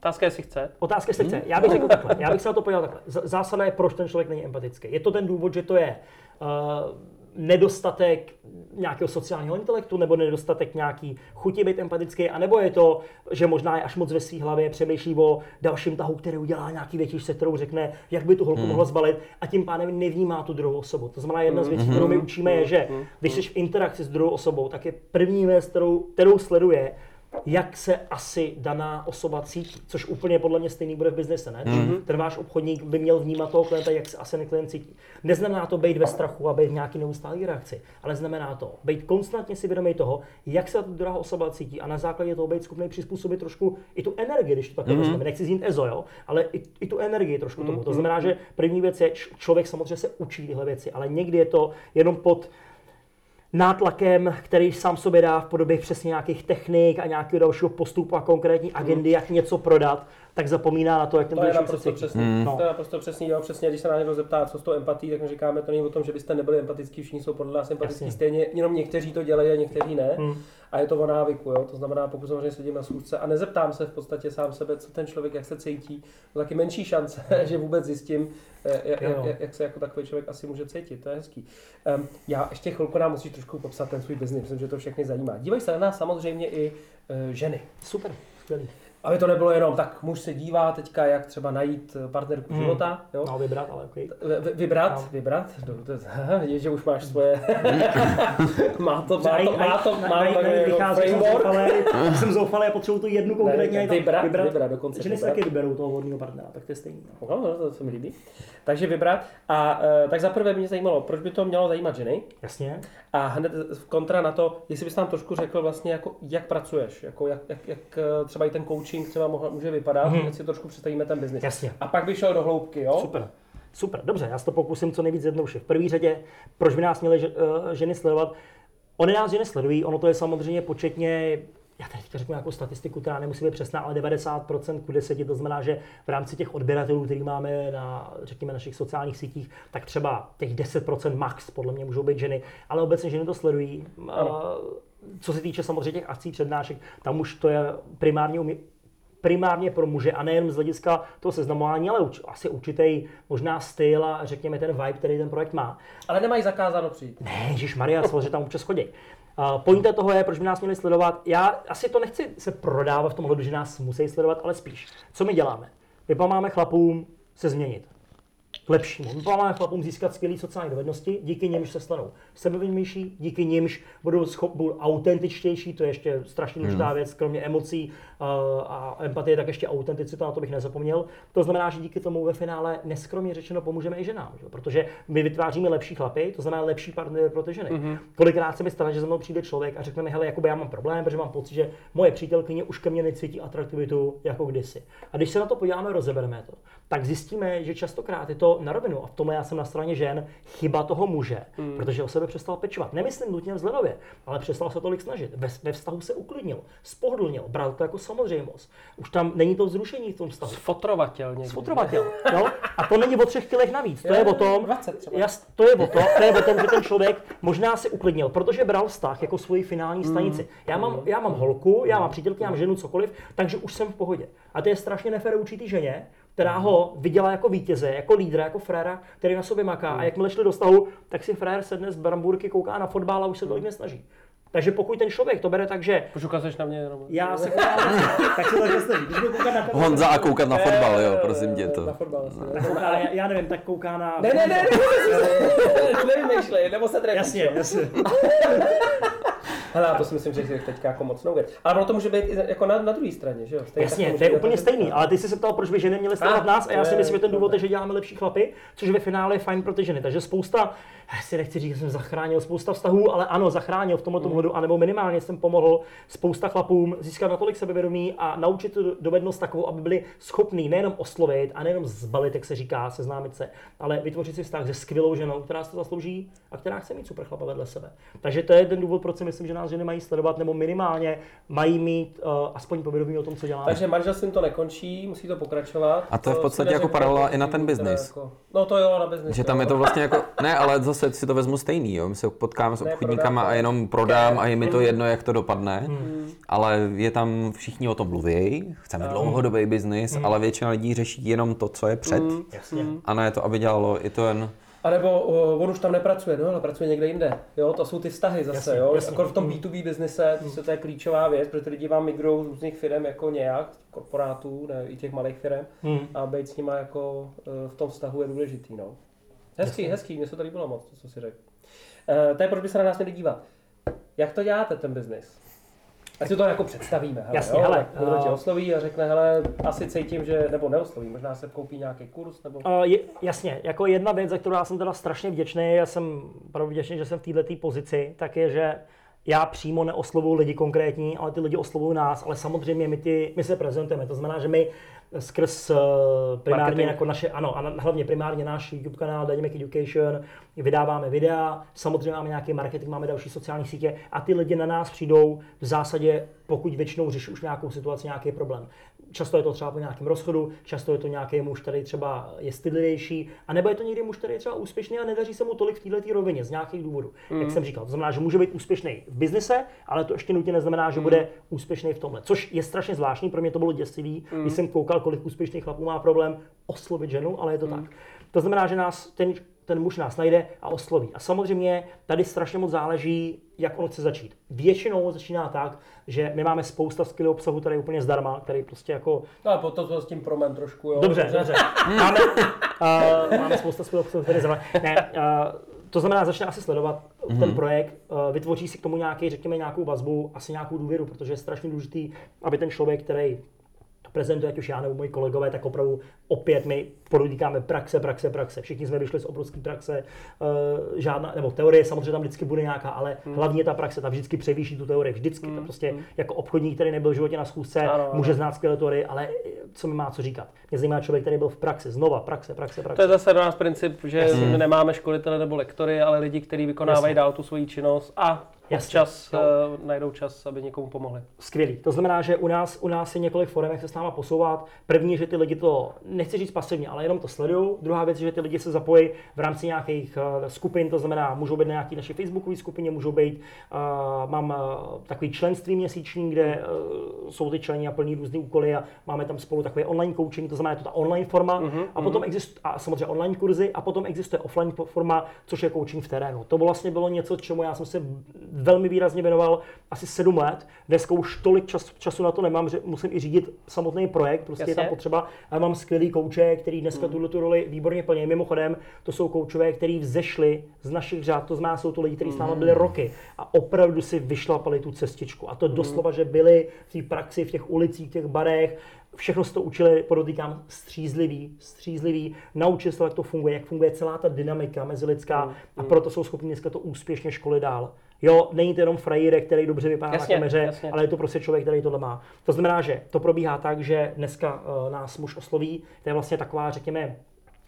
Otázka, jestli chce. Otázka, jestli chce. Já bych řekl takhle. Já bych se na to podíval takhle. Z- Zásada je, proč ten člověk není empatický. Je to ten důvod, že to je uh, nedostatek nějakého sociálního intelektu nebo nedostatek nějaký chuti být empatický, anebo je to, že možná je až moc ve své hlavě, přemýšlí o dalším tahu, který udělá nějaký větší, se kterou řekne, jak by tu holku mohla zbalit a tím pádem nevnímá tu druhou osobu. To znamená, jedna z věcí, kterou my učíme, je, že když jsi v interakci s druhou osobou, tak je první věc, kterou, kterou sleduje, jak se asi daná osoba cítí, což úplně podle mě stejný bude v biznise, ne? Mm. Ten váš obchodník by měl vnímat toho klienta, jak se asi ten klient cítí. Neznamená to být ve strachu a být v nějaký neustálý reakci, ale znamená to být konstantně si vědomý toho, jak se ta druhá osoba cítí a na základě toho být schopný přizpůsobit trošku i tu energii, když to takhle mm. vezmeme. Nechci zjít EZO, jo? ale i, i, tu energii trošku tomu. To znamená, že první věc je, člověk samozřejmě se učí tyhle věci, ale někdy je to jenom pod nátlakem, který sám sobě dá v podobě přesně nějakých technik a nějakého dalšího postupu a konkrétní agendy, jak něco prodat, tak zapomíná na to, jak ten To je naprosto se cítí. přesný. No. To je naprosto přesný. Jo, přesně, když se nás někdo zeptá, co s tou empatí, tak my říkáme, to není o tom, že byste nebyli empatický, všichni jsou podle nás empatický Jasně. stejně, jenom někteří to dělají a někteří ne. Hmm. A je to o návyku, jo? to znamená, pokud samozřejmě sedím na schůzce a nezeptám se v podstatě sám sebe, co ten člověk, jak se cítí, to taky menší šance, *laughs* že vůbec zjistím, eh, jak, jak, jak se jako takový člověk asi může cítit. To je hezký. Um, já ještě chvilku nám musíš trošku popsat ten svůj biznis, myslím, že to všechny zajímá. Dívají se na nás samozřejmě i uh, ženy. Super, skvělý. Aby to nebylo jenom tak, muž se dívá teďka, jak třeba najít partnerku Hmm. života, jo? No, vybrat, ale okay. Vy- vy- Vybrat, No. vybrat, no, to, vidíš, *laughs* že už máš svoje, *laughs* má to, má to, má to, má to jsem framework. zoufalý, *laughs* jsem zoufalý a potřebuju tu jednu konkrétně. Ne, tam vybrat, vybrat, dokonce Ženy se vybrat. taky vyberou toho vhodného partnera, tak to je stejný. No. No, no, to se mi líbí. Takže vybrat. A eh, tak za prvé mě zajímalo, proč by to mělo zajímat ženy? Jasně. A hned v kontra na to, jestli bys nám trošku řekl vlastně, jako, jak pracuješ, jako jak, jak, jak eh, třeba i ten coaching třeba mohl, může vypadat, mm-hmm. ať si trošku představíme ten biznis. Jasně. A pak bych šel do hloubky, jo? Super. Super, dobře, já se to pokusím co nejvíc jednoduše. V první řadě, proč by nás měly eh, ženy sledovat? Ony nás ženy sledují, ono to je samozřejmě početně, já tady teďka řeknu nějakou statistiku, která nemusí být přesná, ale 90% ku 10, to znamená, že v rámci těch odběratelů, který máme na, řekněme, našich sociálních sítích, tak třeba těch 10% max, podle mě můžou být ženy, ale obecně ženy to sledují. Ano. Eh, Co se týče samozřejmě těch akcí, přednášek, tam už to je primárně primárně pro muže a nejen z hlediska toho seznamování, ale uč, asi určitý možná styl a řekněme ten vibe, který ten projekt má. Ale nemají zakázáno přijít. Ne, Ježíš Maria, že tam občas chodí. Uh, pointa toho je, proč by nás měli sledovat. Já asi to nechci se prodávat v tom hledu, že nás musí sledovat, ale spíš. Co my děláme? My pomáháme chlapům se změnit. K lepšímu. My pomáháme chlapům získat skvělé sociální dovednosti, díky nimž se stanou sebevědomější, díky nimž budou, schop, budou autentičtější, to je ještě strašně důležitá Hmm. věc, kromě emocí a empatie, tak ještě autenticita, na to bych nezapomněl. To znamená, že díky tomu ve finále neskromně řečeno pomůžeme i ženám, že? protože my vytváříme lepší chlapy, to znamená lepší partnery pro ty ženy. Mm-hmm. Kolikrát se mi stane, že za mnou přijde člověk a řekne mi, hele, jakoby já mám problém, protože mám pocit, že moje přítelkyně už ke mně necítí atraktivitu jako kdysi. A když se na to podíváme, rozebereme to, tak zjistíme, že častokrát je to na rovinu. A v tom já jsem na straně žen chyba toho muže, mm. protože o sebe přestal pečovat. Nemyslím nutně vzhledově, ale přestal se tolik snažit. Ve, ve vztahu se uklidnil, spohodlnil, bral to jako samozřejmost. Už tam není to vzrušení v tom vztahu. Fotrovatel někdy. Sfotrovatel. No? A to není o třech kilech navíc. To je o tom, 20 třeba. jas, to je o tom, to je o tom, že ten člověk možná si uklidnil, protože bral vztah jako svoji finální stanici. Já mám, já mám holku, já mám přítelky, já mám ženu, cokoliv, takže už jsem v pohodě. A to je strašně nefér určitý ženě, která ho viděla jako vítěze, jako lídra, jako fréra, který na sobě maká. A jakmile šli do vztahu, tak si frér sedne z bramburky, kouká na fotbal a už se tolik nesnaží. Takže pokud ten člověk to bere tak, že Proč ukazuješ na mě jenom? já se koukám, *laughs* tak se to nesnaží. Když budu koukat na kameru, Honza a koukat na fotbal, jo, prosím tě to. Na fotbal asi. tak kouká, ale já, já nevím, tak kouká na... Ne, ne, ne, ne, *laughs* nevymýšlej, nebo se trefíš. Jasně, jasně. *laughs* Hele, to si myslím, že jsi teďka jako mocnou věc. Ale ono to může být i jako na, na druhé straně, že jo? Stejně Jasně, to je úplně stejný, ale ty jsi se ptal, proč by ženy měly sledovat Ah, nás a já si je, myslím, že ten důvod je. je, že děláme lepší chlapy, což ve finále je fajn pro ty ženy. Takže spousta, si nechci říct, že jsem zachránil spousta vztahů, ale ano, zachránil v tomto Mhm. mm. anebo minimálně jsem pomohl spousta chlapům získat natolik sebevědomí a naučit tu dovednost takovou, aby byli schopní nejenom oslovit a nejenom zbalit, jak se říká, seznámit se, ale vytvořit si vztah se skvělou ženou, která si to zaslouží a která chce mít super chlapa vedle sebe. Takže to je ten důvod, proč si myslím, že nás ženy mají sledovat, nebo minimálně mají mít uh, aspoň povědomí o tom, co děláme. Takže manželstvím to nekončí, musí to pokračovat. A to je v si podstatě jako paralela i na ten biznis. Jako, no to jo, na biznis. Že tam je to vlastně jako, ne, ale zase si to vezmu stejný, jo. My se potkáme s obchodníkama a jenom prodám a je mi to Mm. jedno, jak to dopadne. Ale je tam, všichni o tom mluví, chceme dlouhodobý biznis, ale většina lidí řeší jenom to, co je před. Jasně. A ne to, aby dělalo i to jen A nebo on už tam nepracuje, no, ale pracuje někde jinde. Jo, to jsou ty vztahy zase, Jasně, jo. jasně. Jako v tom B2B biznise, to, to je klíčová věc, protože ty lidi vám migrou z různých firm jako nějak, korporátů, ne, i těch malých firm, Hmm. a být s nima jako eh, v tom vztahu je důležitý, no. Hezký, hezký, mně se to líbilo moc, to, co si řekl. Uh, to je, proč by se na nás měli dívat. Jak to děláte, ten biznis? Ať si to jako představíme. Hele, Jasně, jo? hele, Někdo tě a- osloví a řekne, hele, asi cítím, že, nebo neosloví, možná se koupí nějaký kurz, nebo... Uh, je, jasně, jako jedna věc, za kterou já jsem teda strašně vděčný, já jsem opravdu vděčný, že jsem v této pozici, tak je, že já přímo neoslovuju lidi konkrétní, ale ty lidi oslovují nás, ale samozřejmě my, ty, my se prezentujeme, to znamená, že my skrz uh, primárně Marketing. jako naše, ano, a hlavně primárně náš YouTube kanál Dynamic Education, vydáváme videa, samozřejmě máme nějaký marketing, máme další sociální sítě a ty lidi na nás přijdou v zásadě, pokud většinou řeší už nějakou situaci, nějaký problém. Často je to třeba po nějakém rozchodu, často je to nějaký muž, který třeba je stydlivější, a nebo je to někdy muž, který je třeba úspěšný a nedaří se mu tolik v této rovině z nějakých důvodů. Mm. Jak jsem říkal, to znamená, že může být úspěšný v biznise, ale to ještě nutně neznamená, že bude úspěšný v tomhle. Což je strašně zvláštní, pro mě to bylo děsivý, mm. když jsem koukal, kolik úspěšných chlapů má problém oslovit ženu, ale je to tak. To znamená, že nás ten, ten muž nás najde a osloví. A samozřejmě tady strašně moc záleží, jak on chce začít. Většinou začíná tak, že my máme spousta skvělého obsahu, který je úplně zdarma, který prostě jako No a potom to s tím promen trošku, jo. Dobře, dobře. *laughs* Máme, uh, máme spoustu skvělých obsahů, které zrovna. Ne, uh, to znamená, začne asi sledovat mm-hmm. ten projekt, uh, vytvoří si k tomu nějaký, řekněme, nějakou vazbu, asi nějakou důvěru, protože je strašně důležitý, aby ten člověk, který to prezentuje, ať už já nebo moji kolegové, tak opravdu opět my podotýkáme praxe, praxe, praxe. Všichni jsme vyšli z obrovské praxe, uh, žádná, nebo teorie samozřejmě tam vždycky bude nějaká, ale Hmm. hlavně ta praxe, ta vždycky převýší tu teorii. Vždycky, to prostě jako obchodník, který nebyl v životě na schůzce, Ano, ano. může znát skvělé teorie, ale co mi má co říkat. Mě zajímá člověk, který byl v praxi, znova, praxe, praxe, praxe. To je zase do nás princip, že my nemáme školitele nebo lektory, ale lidi, kteří vykonávají Jasně. dál tu svoji činnost a Jasně. Jo. uh, najdou čas, aby někomu pomohli. Skvělý. To znamená, že u nás, u nás je několik forem, jak se s náma posouvat. První, že ty lidi to, nechci říct pasivně, ale jenom to sledují. Druhá věc, že ty lidi se zapojí v rámci nějakých uh, skupin, to znamená, můžou být na nějaké naší facebookové skupině, můžou být, uh, mám uh, takový členství měsíční, kde jsou ty členi a plní různé úkoly a máme tam spolu takové online coaching, to znamená, je to ta online forma. Uh-huh, a potom existuje, a samozřejmě online kurzy, a potom existuje offline forma, což je coaching v terénu. To vlastně bylo něco, čemu já jsem se velmi výrazně věnoval asi sedm let. Dneska už tolik čas, času na to nemám, že musím i řídit samotný projekt, prostě je tam Jasně. potřeba. Ale mám skvělý kouče, který dneska tuhle tu roli výborně plní. Mimochodem, to jsou koučové, který vzešli z našich řád, to znamená, jsou to lidi, kteří s námi byli roky a opravdu si vyšlapali tu cestičku. A to doslova, že byli v té praxi, v těch ulicích, v těch barech, všechno se to učili, podotýkám, střízliví, střízliví, naučili se, jak to funguje, jak funguje celá ta dynamika mezilidská a proto jsou schopni dneska to úspěšně školit dál. Jo, není to jenom frajírek, který dobře vypadá Jasně, na kameře, jasně. ale je to prostě člověk, který tohle má. To znamená, že to probíhá tak, že dneska uh, nás muž osloví, to je vlastně taková, řekněme,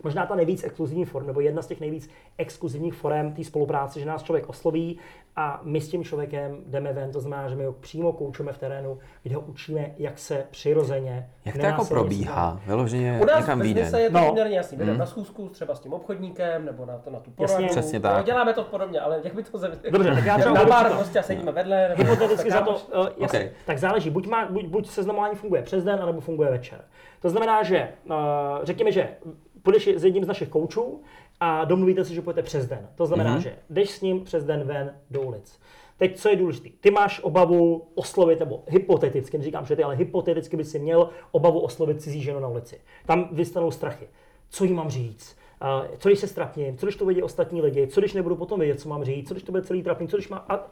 možná ta nejvíc exkluzivní form, nebo jedna z těch nejvíc exkluzivních forem té spolupráce, že nás člověk osloví a my s tím člověkem jdeme ven, to znamená, že my ho přímo koučujeme v terénu, kde ho učíme, jak se přirozeně Jak to jako probíhá? Vyloženě U nás někam v biznise je to No. poměrně jasný. Jdeme na schůzku třeba s tím obchodníkem nebo na, to, na tu Jasně. poradu. Přesně No, tak. děláme to podobně, ale jak by to ze... Dobře, tak já *laughs* třeba na bar prostě a sedíme vedle. nebo Hypoteticky za to, uh, jasně, Ok. tak záleží, buď, má, buď, buď seznamování funguje přes den, anebo funguje večer. To znamená, že uh, řekněme, že půjdeš s jedním z našich koučů a domluvíte si, že půjdete přes den. To znamená, mm-hmm. že jdeš s ním přes den ven do ulic. Teď, co je důležité? Ty máš obavu oslovit, nebo hypoteticky, neříkám, že ty, ale hypoteticky by si měl obavu oslovit cizí ženu na ulici. Tam vystanou strachy. Co jí mám říct? Uh, co když se strapním? Co když to vidí ostatní lidi? Co když nebudu potom vědět, co mám říct? Co když to bude celý trapný? Co když má... A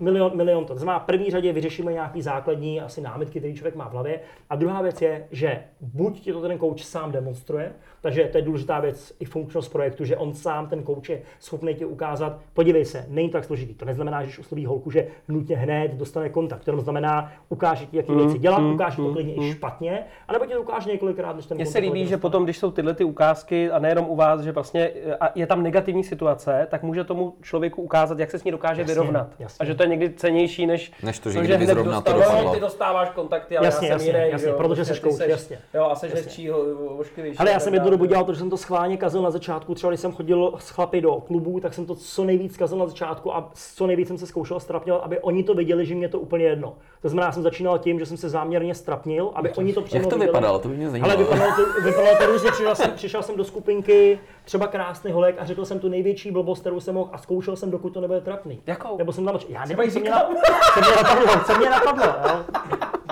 milion, milion to. To znamená, v první řadě vyřešíme nějaký základní asi námitky, který člověk má v hlavě. A druhá věc je, že buď ti to ten coach sám demonstruje, takže to je důležitá věc i funkčnost projektu, že on sám, ten coach, je schopný ti ukázat, podívej se, není to tak složitý. To neznamená, že když osloví holku, že nutně hned dostane kontakt. To znamená, ukáže ti, jaké věci dělat, ukáže to klidně i špatně, anebo ti to ukáže několikrát, než ten Mně se líbí, že dostane. potom, když jsou tyhle ty ukázky, a nejenom u vás, že vlastně a je tam negativní situace, tak může tomu člověku ukázat, jak se s ní dokáže Jasně, vyrovnat. jasně. A že to je někdy cenější, než, Než to, že že kdyby hned zrovna to dostal, dopadlo. ty dostáváš kontakty, ale Jasně, já jsem jasně, jiný, jasně, jo, protože prostě seš ty coach, jasně. Jo, a hezčí, ošklivější. Ale já a jsem tak jednu dobu dělal to, že jsem to schválně kazil na začátku. Třeba když jsem chodil s chlapy do klubů, tak jsem to co nejvíc kazil na začátku a co nejvíc jsem se zkoušel strapňovat, aby oni to viděli, že mě to úplně jedno. To znamená, já jsem začínal tím, že jsem se záměrně strapnil, aby oni to přímo Jak to viděli. vypadalo? To by mě zajímalo. Ale vypadalo to, vypadalo to různě, přišel jsem, přišel jsem do skupinky, třeba krásný holek a řekl jsem tu největší blbost, kterou jsem mohl a zkoušel jsem, dokud to nebude trapný. Jakou? Nebo jsem tam, já nevím, co mě, na, co mě napadlo, co mě napadlo, jo?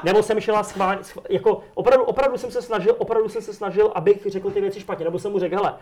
Nebo jsem šel schválně, schvál, jako opravdu, opravdu jsem se snažil, opravdu jsem se snažil, abych řekl ty věci špatně, nebo jsem mu řekl, hele,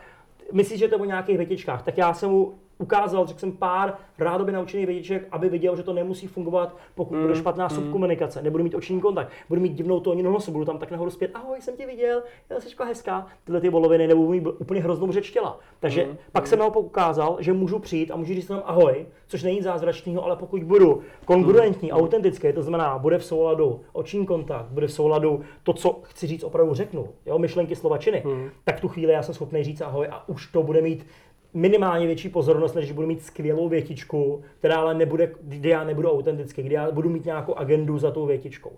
myslíš, že to je o nějakých větičkách, tak já jsem mu ukázal, řekl jsem pár rádoby naučených větiček, aby viděl, že to nemusí fungovat, pokud bude špatná subkomunikace, nebudu mít oční kontakt, budu mít divnou tóninu hlasu, budu tam tak nahoru zpět, ahoj, jsem tě viděl, já jsi hezká, tyhle ty voloviny, nebo mít úplně hroznou řeč těla. Takže pak jsem naopak ukázal, že můžu přijít a můžu říct jenom ahoj, což není zázračného, ale pokud budu kongruentní, autentický, to znamená, bude v souladu oční kontakt, bude v souladu to, co chci říct, opravdu řeknu, jo, myšlenky, slova, činy, tak tu chvíli já jsem schopný říct ahoj a už to bude mít minimálně větší pozornost, než budu mít skvělou větičku, která ale nebude, kdy já nebudu autentický, kdy já budu mít nějakou agendu za tou větičkou.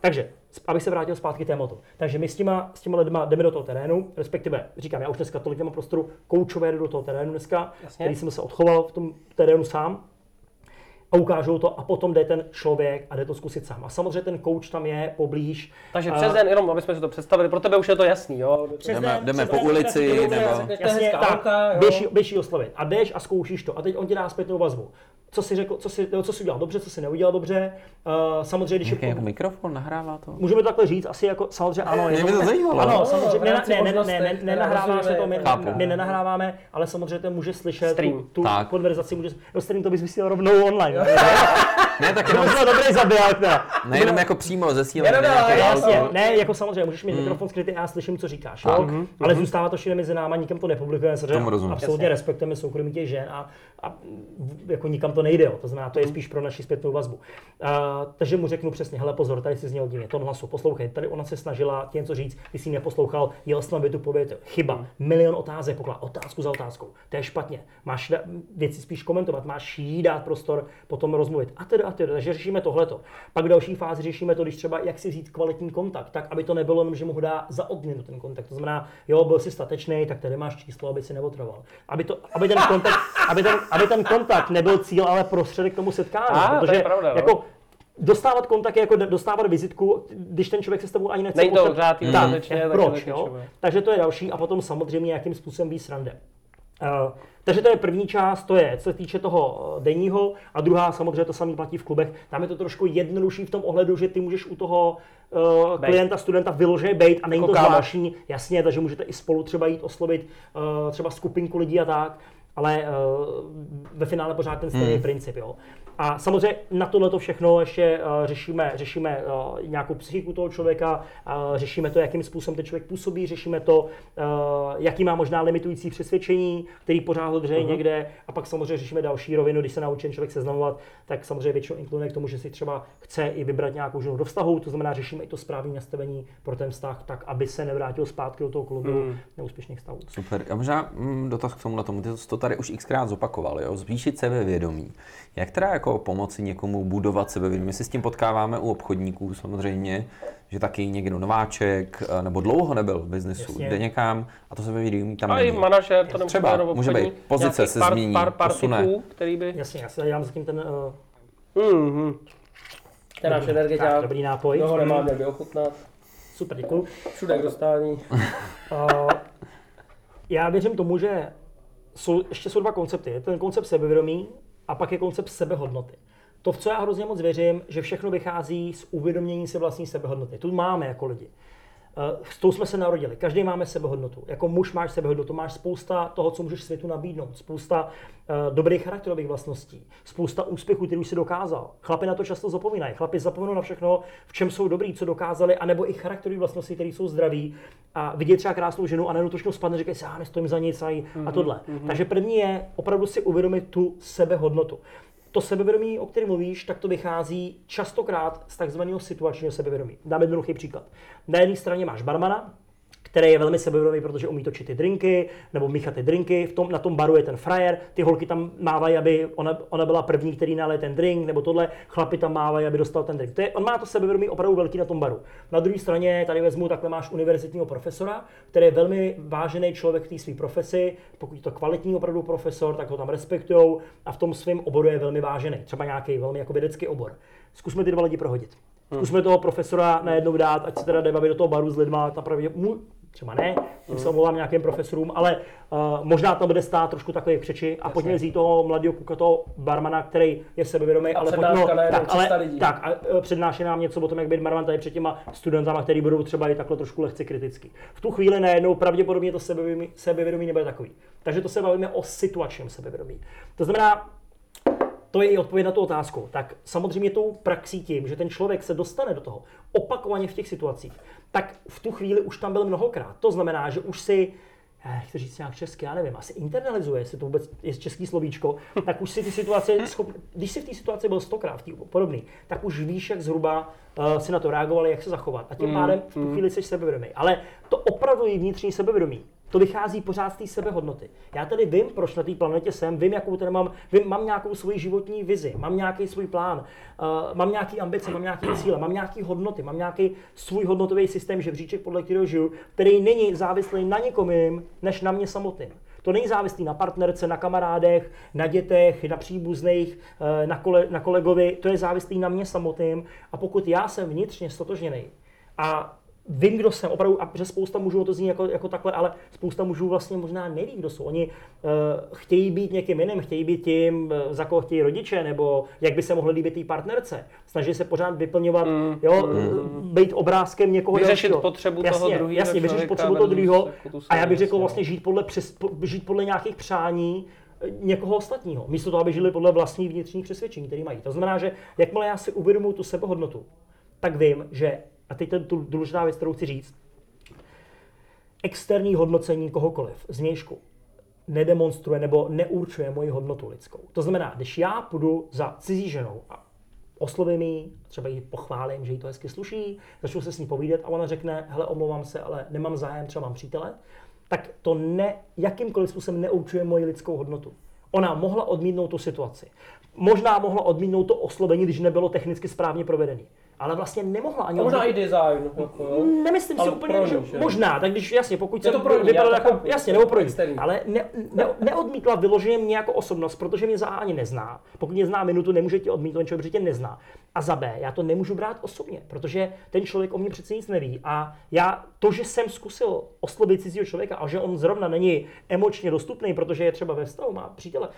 Takže, abych se vrátil zpátky k tématu. Takže my s těma, s těma lidma jdeme do toho terénu, respektive, říkám, já už dneska tolik nemám prostoru, koučové jdu do toho terénu dneska, Jasně. který jsem se odchoval v tom terénu sám, a ukážou to a potom jde ten člověk a jde to zkusit sám. A samozřejmě ten coach tam je poblíž. Takže přes den, jenom aby jsme si to představili, pro tebe už je to jasný, jo? Přes Jdeme- den, jdeme přes po den, ulici, nebo- Jasně, tak, holka, jo? běž, jí- běž jí oslovit. A jdeš a zkoušíš to. A teď on ti dá zpětnou vazbu. Co si řekl, co si, co si udělal dobře, co si neudělal dobře. Uh, samozřejmě, když Jaký je, jako mikrofon nahrává to? Můžeme to takhle říct, asi jako samozřejmě ano. Mě by to zajímalo. Ano, No, samozřejmě, ne, ne, ne, ne, ne, nenahrává se to, my, Chápu. my nenahráváme, ale samozřejmě ten může slyšet Stream. tu, tu konverzaci, může, no stream to bys vysílal rovnou online. *laughs* Ne, tak To jenom, by byl dobrý zabiják, teda. nejenom jako přímo Jenom nějakého dál, hlasu. Jasně, ne, jako samozřejmě, můžeš mít mikrofon skrytý a já slyším, co říkáš, jo? Tak. ale zůstává to všude mezi náma, nikam to nepublikujeme, samozřejmě rozumím. absolutně Jasně. respektujeme soukromí těch žen a, a jako nikam to nejde, jo? to znamená, to je spíš pro naši zpětnou vazbu. Uh, takže mu řeknu přesně, hele pozor, tady si zněl divně, ton hlasu, poslouchej, tady ona se snažila ti něco říct, ty jsi ji neposlouchal, jel jsi na větu povět, chyba, milion otázek, poklad, otázku za otázkou, to je špatně, máš věci spíš komentovat, máš jí dát prostor potom rozmluvit a tedy a tedy, takže řešíme tohleto. Pak v další fázi řešíme to, když třeba jak si vzít kvalitní kontakt, tak aby to nebylo jenom, že mu ho dá za odměnu ten kontakt. To znamená, jo, byl jsi statečný, tak tady máš číslo, aby si neotroval. Aby, to, aby, ten kontakt, aby, ten, aby ten kontakt nebyl cíl, ale prostředek k tomu setkání. A, to protože je pravda, no. jako, Dostávat kontakt je jako dostávat vizitku, když ten člověk se s tebou ani nechce Není to potkat- řád, tak, proč, to jo? Takže to je další a potom samozřejmě nějakým způsobem víc rande. Uh, takže to je první část, to je, co se týče toho eh, denního, a druhá samozřejmě to samý platí v klubech. Tam je to trošku jednodušší v tom ohledu, že ty můžeš u toho uh, klienta, studenta vyloženě být a není Jako to zvláštní, jasně, takže můžete i spolu třeba jít oslovit uh, třeba skupinku lidí a tak, ale uh, ve finále pořád ten stejný Hmm. princip, jo. A samozřejmě na tohle to všechno ještě uh, řešíme, řešíme uh, nějakou psychiku toho člověka, uh, řešíme to, jakým způsobem ten člověk působí, řešíme to, uh, jaký má možná limitující přesvědčení, který pořád ho drží Mhm. někde, a pak samozřejmě řešíme další rovinu, když se naučí člověk seznamovat, tak samozřejmě většinou inkluduje k tomu, že si třeba chce i vybrat nějakou ženu do vztahu, to znamená, řešíme i to správné nastavení pro ten vztah, tak aby se nevrátil zpátky do toho klubu Hmm. neúspěšných vztahů. Super. A možná mm, dotaz k tomu tomu. Ty jsi to tady už xkrát zopakoval, jo? Zvýšit sebevědomí. Jak teda jako pomoci někomu budovat sebevědomí? My si s tím potkáváme u obchodníků samozřejmě, že taky někdo nováček eh, nebo dlouho nebyl v biznesu, Jasně. jde někam a to sebevědomí tam A i manažer, to nemusí Třeba, může být. Pozice se pár, změní, Pár, pár posune. typů, který by... Jasně, já si tady dám zatím ten uh, Mm-hmm. Ten náš tak, energeták. dobrý nápoj. Kdo ho nemá, měl by ochutnat. Super, děkuji. Všude k dostání. Uh, *laughs* já věřím tomu, že jsou, ještě jsou dva koncepty. Ten koncept sebevědomí a pak je koncept sebehodnoty. To, v co já hrozně moc věřím, že všechno vychází z uvědomění si vlastní sebehodnoty. Tu máme jako lidi. Eh, S tou jsme se narodili. Každý máme sebehodnotu. Jako muž máš sebehodnotu, máš spousta toho, co můžeš světu nabídnout, spousta uh, dobrých charakterových vlastností, spousta úspěchů, který už si dokázal. Chlapi na to často zapomínají. Chlapi zapomenou na všechno, v čem jsou dobrý, co dokázali, anebo i charakterové vlastnosti, které jsou zdraví. A vidět třeba krásnou ženu a najednou trošku spadne, říkají si, já nestojím za nic a, i- a tohle. Takže první je opravdu si uvědomit tu sebehodnotu. To sebevědomí, o kterém mluvíš, tak to vychází častokrát z takzvaného situačního sebevědomí. Dám jednoduchý příklad. Na jedné straně máš barmana, který je velmi sebevědomý, protože umí točit ty drinky, nebo míchat ty drinky, v tom, na tom baru je ten frajer, ty holky tam mávají, aby ona, ona byla první, který nalije ten drink, nebo tohle, chlapi tam mávají, aby dostal ten drink. To je, on má to sebevědomí opravdu velký na tom baru. Na druhé straně, tady vezmu, takhle máš univerzitního profesora, který je velmi vážený člověk v té své profesi, pokud je to kvalitní opravdu profesor, tak ho tam respektují a v tom svém oboru je velmi vážený. Třeba nějaký velmi jako vědecký obor. Zkusme ty dva lidi prohodit. Zkusme toho profesora najednou dát, ať se teda jde do toho baru s lidma, ta pravdě, třeba ne, tím se omlouvám nějakým profesorům, ale uh, možná to bude stát trošku takový křeči a pojďme vzít toho mladého kuka, toho barmana, který je sebevědomý, ale pojďme, najednou tak, 300 ale, lidí. tak a uh, přednáší nám něco o tom, jak být barman tady před těma studentama, který budou třeba i takhle trošku lehce kritický. V tu chvíli najednou pravděpodobně to sebevědomí, sebevědomí nebude takový. Takže to se bavíme o situačním sebevědomí. To znamená, to je i odpověď na tu otázku. Tak samozřejmě tou praxí tím, že ten člověk se dostane do toho opakovaně v těch situacích, tak v tu chvíli už tam byl mnohokrát. To znamená, že už si chci říct nějak česky, já nevím, asi internalizuje, jestli to vůbec je český slovíčko, tak už si ty situace, schop, když si v té situaci byl stokrát podobný, tak už víš, jak zhruba uh, si na to reagovali, jak se zachovat. A tím pádem v tu chvíli jsi sebevědomý. Ale to opravdu je vnitřní sebevědomí. To vychází pořád z té sebehodnoty. Já tady vím, proč na té planetě jsem, vím, jakou tady mám, vím, mám nějakou svoji životní vizi, mám nějaký svůj plán, uh, mám nějaký ambice, mám nějaký cíle, mám nějaký hodnoty, mám nějaký svůj hodnotový systém žebříček, podle kterého žiju, který není závislý na nikom jiným, než na mě samotným. To není závislý na partnerce, na kamarádech, na dětech, na příbuzných, eh, na, kole, na kolegovi, to je závislý na mě samotným. A pokud já jsem vnitřně stotožněný a vím, kdo jsem, opravdu, a že spousta mužů to zní jako, jako takhle, ale spousta mužů vlastně možná neví, kdo jsou. Oni uh, chtějí být někým jiným, chtějí být tím, uh, za koho chtějí rodiče, nebo jak by se mohli líbit té partnerce. Snaží se pořád vyplňovat, mm, jo, mm, být obrázkem někoho Vyřešit dalšího. potřebu jasně, toho druhého Jasně, vyřešit potřebu toho druhého. jako A já bych řekl vlastně žít podle, přes, po, žít podle nějakých přání eh, někoho ostatního. Místo toho, aby žili podle vlastní vnitřních přesvědčení, které mají. To znamená, že jakmile já si uvědomuji tu sebehodnotu, tak vím, že, a teď to je důležitá věc, kterou chci říct, externí hodnocení kohokoliv zvnějšku nedemonstruje nebo neurčuje moji hodnotu lidskou. To znamená, když já půjdu za cizí ženou a oslovím ji, třeba ji pochválím, že jí to hezky sluší, začnu se s ní povídat a ona řekne, hele, omlouvám se, ale nemám zájem, třeba mám přítele, tak to ne, jakýmkoliv způsobem neurčuje moji lidskou hodnotu. Ona mohla odmítnout tu situaci. Možná mohla odmítnout to oslovení, když nebylo technicky správně provedený. Ale vlastně nemohla ani A možná i design. Jako, jo. Nemyslím si úplně, že, možná, tak když jasně, pokud jsem to pro ní, jako, chápu, jasně, nebo pro ní, ale ne, ne, neodmítla vyloženě mě jako osobnost, protože mě za A ani nezná. Pokud mě zná minutu, nemůže tě odmítnout, člověk, protože tě nezná. A za B, já to nemůžu brát osobně, protože ten člověk o mě přece nic neví. A já to, že jsem zkusil oslovit cizího člověka a že on zrovna není emočně dostupný, protože je třeba ve vztahu, má přítele,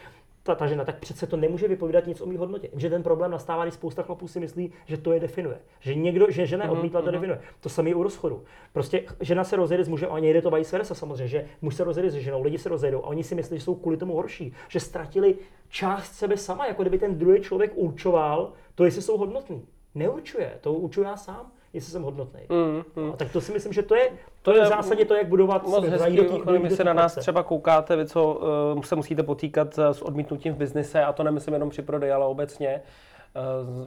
ta, ta žena, tak přece to nemůže vypovídat nic o mý hodnotě. Že ten problém nastává, když spousta chlapů si myslí, že to je definuje. Že někdo, že žena je odmítla, to definuje. To samé u rozchodu. Prostě žena se rozjede s mužem a někde to vice versa samozřejmě, že muž se rozjede s ženou, lidi se rozejdou a oni si myslí, že jsou kvůli tomu horší, že ztratili část sebe sama, jako kdyby ten druhý člověk určoval to, jestli jsou hodnotní. Neurčuje, to určuju já sám, jestli jsem hodnotný. Mm, mm. A tak to si myslím, že to je, to To je v zásadě to, jak budovat Moc hezký, do vy do se na nás třeba koukáte, vy co uh, se musíte potýkat uh, s odmítnutím v biznise, a to nemyslím jenom při prodeji, ale obecně.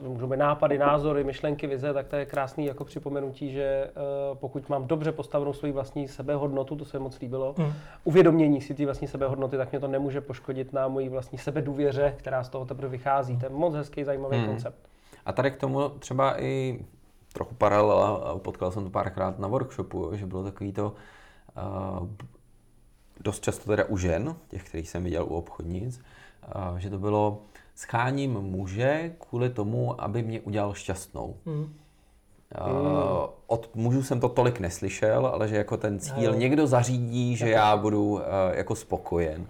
Uh, můžou být nápady, názory, myšlenky, vize, tak to je krásný jako připomenutí, že uh, pokud mám dobře postavenou svoji vlastní sebehodnotu, to se mi moc líbilo, Hmm. uvědomění si té vlastní sebehodnoty, tak mě to nemůže poškodit na mojí vlastní sebedůvěře, která z toho teprve vychází. To je moc hezký, zajímavý Hmm. koncept. A tady k tomu třeba i trochu paralela, a potkal jsem to párkrát na workshopu, že bylo takový to, uh, dost často teda u žen, těch, kterých jsem viděl u obchodnic, uh, že to bylo scháním muže kvůli tomu, aby mě udělal šťastnou. Hmm. Uh, od mužů jsem to tolik neslyšel, ale že jako ten cíl Jo. někdo zařídí, že já budu uh, jako spokojen.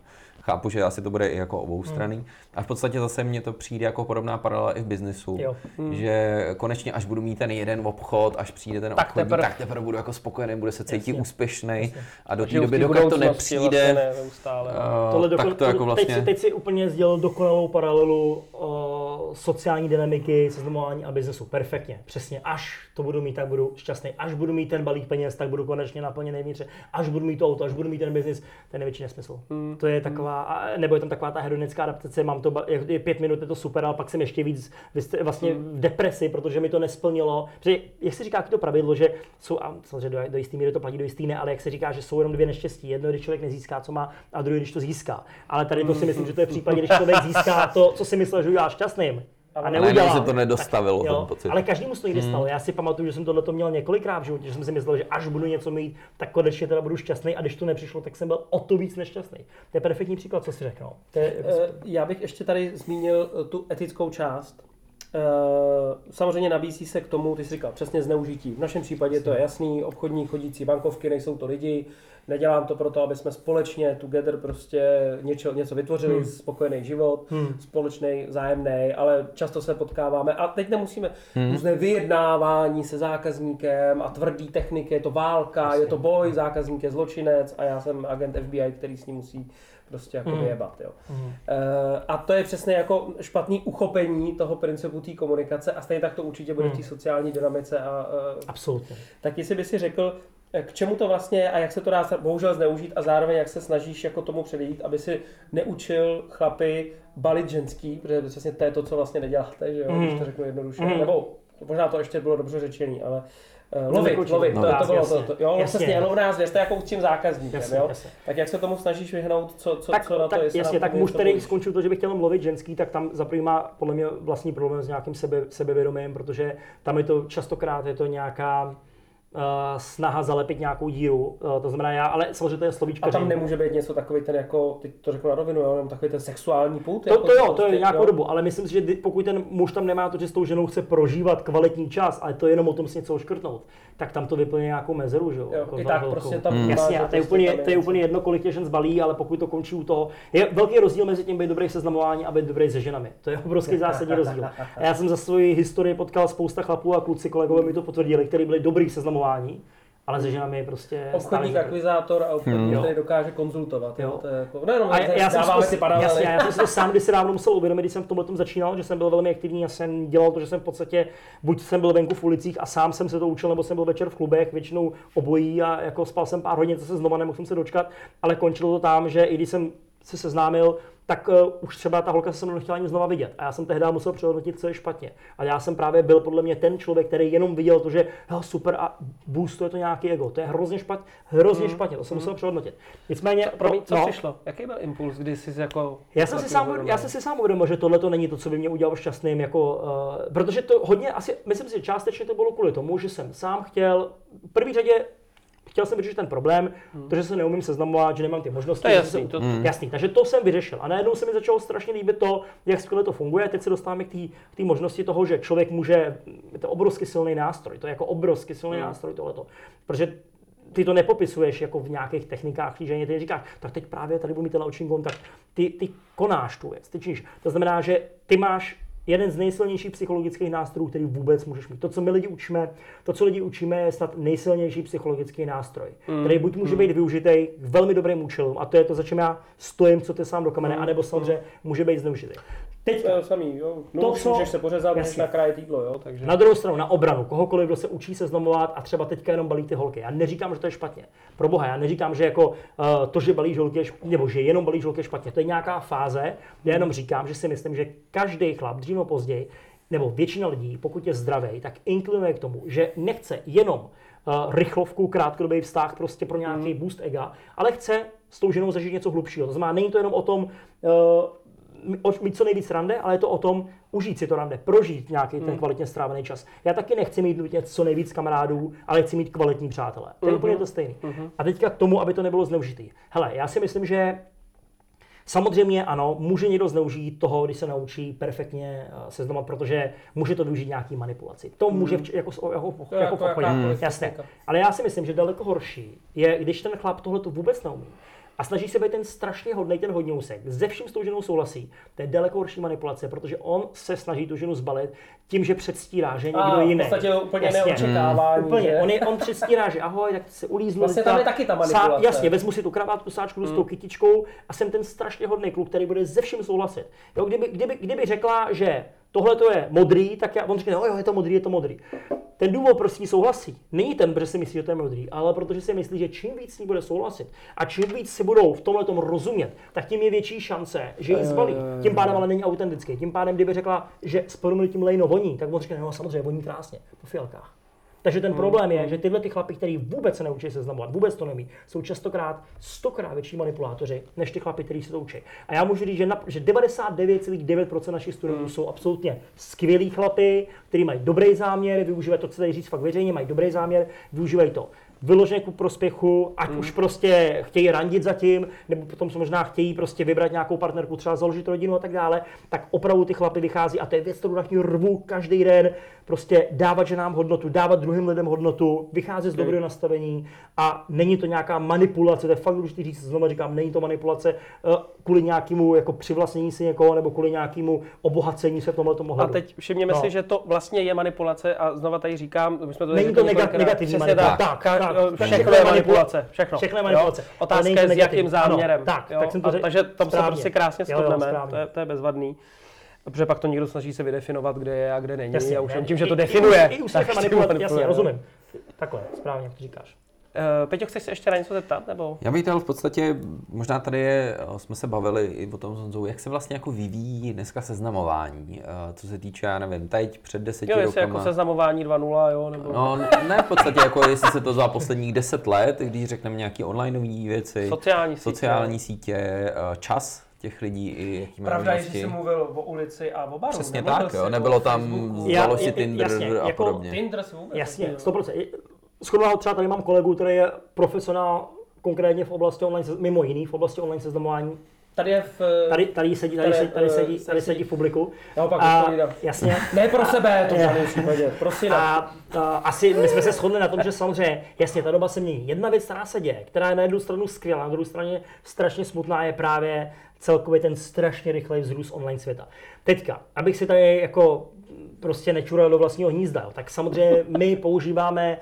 Chápu, že asi to bude i jako obou strany. A v podstatě zase mně to přijde jako podobná paralela i v biznesu. Jo. Že konečně až budu mít ten jeden obchod, až přijde ten Tak obchodník, teprv- tak teprve budu jako spokojený, bude se cítit úspěšný. A do té doby, dokud to nepřijde, Vlastně ne, uh, Tohle tak to jako vlastně... teď, si, teď si úplně sdělil dokonalou paralelu o, sociální dynamiky, seznamování a biznesu. Perfektně, přesně. Až to budu mít, tak budu šťastný. Až budu mít ten balík peněz, tak budu konečně naplněný vnitř. Až budu mít to auto, až budu mít ten biznis, to je největší nesmysl. Hmm. To je taková, nebo je tam taková ta hedonická adaptace, mám to, je- pět minut, je to super, ale pak jsem ještě víc vlastně Hmm. v depresi, protože mi to nesplnilo. Protože, jak se říká to pravidlo, že jsou, a samozřejmě do, do jistý míry to platí, do jistý ne, ale jak se říká, že jsou jenom dvě neštěstí. Jedno, když člověk nezíská, co má, a druhé, když to získá. Ale tady to si myslím, že to je v případě, když člověk získá to, co si myslel, že udělá šťastným. A Ale neudělal. se to nedostavilo, Tak, ten jo, pocit. Ale každému se to někdy stalo. Já si pamatuju, že jsem tohle měl několikrát v životě, že jsem si myslel, že až budu něco mít, tak konečně teda budu šťastný a když to nepřišlo, tak jsem byl o to víc nešťastný. To je perfektní příklad, co si řekl. no. To je, jako, Eh, Já bych ještě tady zmínil eh, tu etickou část. Eh, Samozřejmě nabízí se k tomu, ty jsi říkal, přesně zneužití. V našem případě to je jasný, obchodní chodící bankovky, nejsou to lidi. Nedělám to proto, aby jsme společně, together prostě něco, něco vytvořili, Hmm. spokojený život, Hmm. společný, zájemný, ale často se potkáváme a teď nemusíme Hmm. různé vyjednávání se zákazníkem a tvrdý techniky, je to válka, Jasně. je to boj, zákazník je zločinec a já jsem agent FBI, který s ním musí prostě jako Hmm. vyjebat. Jo. Eh, a to je přesně jako špatný uchopení toho principu té komunikace a stejně tak to určitě bude v té Hmm. sociální dynamice. A, eh, absolutně. tak jestli by si řekl, eh, k čemu to vlastně je a jak se to dá bohužel zneužít a zároveň jak se snažíš jako tomu předejít, aby si neučil chlapy balit ženský, protože přesně to je to, co vlastně neděláte, že jo, Mhm. když to řeknu jednoduše. Mhm. Nebo možná to ještě bylo dobře řečený, ale No, lovit, určitě. lovit, to, No, to bylo jasně, to, to, jo, jasně. přesně, lov nás věř, to je jako učím zákazníkem, Jasně, jo. jasně. Tak jak se tomu snažíš vyhnout, co, co, tak, co na to, tak, jestli jasně, tak muž, který skončil to, že by chtěl mluvit ženský, tak tam za má podle mě vlastní problém s nějakým sebe, sebevědomím, protože tam je to častokrát je to nějaká snaha zalepit nějakou díru. Uh, to znamená já, ale samozřejmě to je slovíčko. A tam nemůže být něco takový ten jako, teď to řeknu na rovinu, jo, jenom takový ten sexuální put. To, jako to jo, to prostě, je nějakou jo. dobu, ale myslím si, že pokud ten muž tam nemá to, že s tou ženou chce prožívat kvalitní čas, ale to je jenom o tom si něco oškrtnout, tak tam to vyplně nějakou mezeru, že jo? Jo, jako I tak velkou. prostě tam Hmm. Jasně, a to je, úplně, to je úplně jedno, kolik tě žen zbalí, ale pokud to končí u toho, je velký rozdíl mezi tím být dobrý seznamování a být dobrý se ženami. To je obrovský zásadní rozdíl. *laughs* A já jsem za svoji historii potkal spousta chlapů a kluci, kolegové mi to potvrdili, kteří byli dobrý v seznamování, ale se ženami prostě Obchodník, stáli- akvizátor a obchodník, Hmm. který dokáže konzultovat. Jo. Jo. To je jako, nejenom, A já, já jsem si paralely. jasně, já jsem si to sám kdysi dávno musel uvědomit, když jsem v tomhle začínal, že jsem byl velmi aktivní, já jsem dělal to, že jsem v podstatě, buď jsem byl venku v ulicích a sám jsem se to učil, nebo jsem byl večer v klubech, většinou obojí a jako spal jsem pár hodin, zase znova nemohl jsem se dočkat, ale končilo to tam, že i když jsem se seznámil, tak uh, už třeba ta holka se se mnou nechtěla ani znova vidět. A já jsem tehdy musel přehodnotit, co je špatně. A já jsem právě byl podle mě ten člověk, který jenom viděl to, že jo, super a boostuje to nějaký ego. To je hrozně špatně, hrozně špatně, to jsem musel přehodnotit. Nicméně, Promiň, co no, přišlo? Jaký byl impuls, kdy jsi jako... já jsem, si sám, já jsem si sám uvědomil, že tohle to není to, co by mě udělalo šťastným, jako, uh, protože to hodně, asi, myslím si, že částečně to bylo kvůli tomu, že jsem sám chtěl, v první řadě chtěl jsem vyřešit ten problém, hmm. to, že se neumím seznamovat, že nemám ty možnosti. To je že jasný, to- Hmm. jasný, takže to jsem vyřešil. A najednou se mi začalo strašně líbit to, jak skvěle to funguje. Teď se dostáváme k té možnosti toho, že člověk může, je to obrovsky silný nástroj, to je jako obrovsky silný Hmm. nástroj tohleto. Protože ty to nepopisuješ jako v nějakých technikách křížení, ty říkáš, tak teď právě tady budu mít ten oční kontakt. Ty, ty konáš tu věc, ty činíš. To znamená, že ty máš jeden z nejsilnějších psychologických nástrojů, který vůbec můžeš mít. To, co my lidi učíme, to, co lidi učíme, je snad nejsilnější psychologický nástroj, Mm. který buď může být využitý k velmi dobrým účelům, a to je to, za čím já stojím, co ty sám do kamene, anebo samozřejmě může být zneužitý. Teď To samý, jo. No, To, co- můžeš se pořezat, můžeš nakrájet jídlo, jo, takže... Na druhou stranu, na obranu, kohokoliv, kdo se učí seznamovat a třeba teďka jenom balí ty holky. Já neříkám, že to je špatně. Pro boha, já neříkám, že jako uh, to, že balíš holky, je šp- nebo že jenom balíš holky je špatně. To je nějaká fáze. Já jenom říkám, že si myslím, že každý chlap, dřív nebo později, nebo většina lidí, pokud je zdravý, tak inklinuje k tomu, že nechce jenom uh, rychlovku, krátkodobý vztah prostě pro nějaký boost ega, ale chce s tou ženou zažít něco hlubšího. To znamená, není to jenom o tom, uh, mít co nejvíc rande, ale je to o tom užít si to rande, prožít nějaký ten kvalitně strávený čas. Já taky nechci mít nutně co nejvíc kamarádů, ale chci mít kvalitní přátelé. To je úplně to stejné. A teďka k tomu, aby to nebylo zneužitý. Hele, já si myslím, že Samozřejmě ano, může někdo zneužít toho, když se naučí perfektně eh, seznamovat, protože může to využít nějaký manipulaci. To může vč- jako, jako, To je jako v jako obchodě. jakákoliv Jasně. Ale já si myslím, že daleko horší je, když ten chlap tohle to vůbec neumí a snaží se být ten strašně hodný, ten hodňousek, ze vším s tou ženou souhlasí. To je daleko horší manipulace, protože on se snaží tu ženu zbalit tím, že předstírá, že je někdo A v jiný. podstatě úplně Jasně. neočekávání, Úplně. že? On, je, on předstírá, že ahoj, tak se ulíznu. Vlastně tam je taky ta sá- manipulace. Hmm. Jasně, vezmu si tu kravátku, sáčku s tou kytičkou a jsem ten strašně hodný kluk, který bude ze vším souhlasit. Jo, kdyby, kdyby, kdyby řekla, že tohle to je modrý, tak já, on řekne, jo, jo, je to modrý, je to modrý. Ten důvod, proč s ní souhlasí, není ten, protože si myslí, že to je modrý, ale protože si myslí, že čím víc s ní bude souhlasit a čím víc si budou v tomhle tom rozumět, tak tím je větší šance, že ji zbalí. Tím pádem ale není autentický. Tím pádem, kdyby řekla, že s tím lejno voní, tak on řekne, no samozřejmě voní krásně, po fialkách. Takže ten problém je, že tyhle ty chlapy, kteří vůbec se neučí seznamovat, vůbec to neumí, jsou častokrát stokrát větší manipulátoři než ty chlapy, kteří se to učí. A já můžu říct, že, na, že 99,9% našich studentů jsou absolutně skvělí chlapy, kteří mají dobrý záměr, využívají to, co tady říct fakt veřejně, mají dobrý záměr, využívají to vyloženě ku prospěchu, ať už prostě chtějí randit zatím, nebo potom se možná chtějí prostě vybrat nějakou partnerku, třeba založit rodinu a tak dále, tak opravdu ty chlapy vychází a to je věc, kterou na rvu každý den, prostě dávat ženám hodnotu, dávat druhým lidem hodnotu, vycházet z dobrého nastavení a není to nějaká manipulace, to je fakt důležité říct, znovu říkám, není to manipulace eh, kvůli nějakému jako přivlastnění si někoho nebo kvůli nějakému obohacení se v tomhle A ohledu. teď všimněme No. si, že to vlastně je manipulace a znova tady říkám, my jsme to Není to nega- negativní manipulace. Tak, Tak, tak. Všechno je manipulace, všechno. Všechno je jo. manipulace. Ale Otázka je s jakým záměrem. Ano, tak, jo. tak jsem to a, řekl takže tam se správně. prostě krásně Jo, jo, shodneme, to je, to je bezvadný. Protože pak to někdo snaží se vydefinovat, kde je a kde není. Jasně, a už ne? tím, že I- to i- definuje. I, i už tak se manipuluje, jasně, jo. rozumím. Takhle, správně, jak to říkáš. Eh, Peťo, chceš se ještě na něco zeptat? Nebo? Já bych chtěl v podstatě, možná tady je, eh, jsme se bavili i o tom s Honzou, jak se vlastně jako vyvíjí dneska seznamování, eh, co se týče, já nevím, teď před deseti Jo, jestli rokama. jako seznamování 2.0, jo, nebo... No, ne v podstatě, jako jestli se to za posledních deset let, když řekneme nějaké onlineové věci, Sociální sítě. sociální sítě, eh, čas těch lidí i jaký mají Pravda je, že jsi mluvil o ulici a o baru. Přesně tak, jo, nebylo tam Facebooku. Já- založ si je- Tinder jasně, a jako podobně. Tinder si vůbec Jasně, neměl. 100%. Shodou třeba tady mám kolegu, který je profesionál konkrétně v oblasti online, mimo jiný v oblasti online seznamování. Tady je v... Tady, tady sedí, tady, Tady, sedí, tady, eh, sedí, tady sedí. v publiku. Naopak, a, jasně. Ne pro sebe, to v *laughs* Je. případě, prosím. A, a asi my jsme se shodli na tom, že samozřejmě, jasně, ta doba se mění. Jedna věc, která se děje, která je na jednu stranu skvělá, na druhou straně strašně smutná, je právě celkově ten strašně rychlej vzrůst online světa. Teďka, abych si tady jako prostě nečural do vlastního hnízda, tak samozřejmě my používáme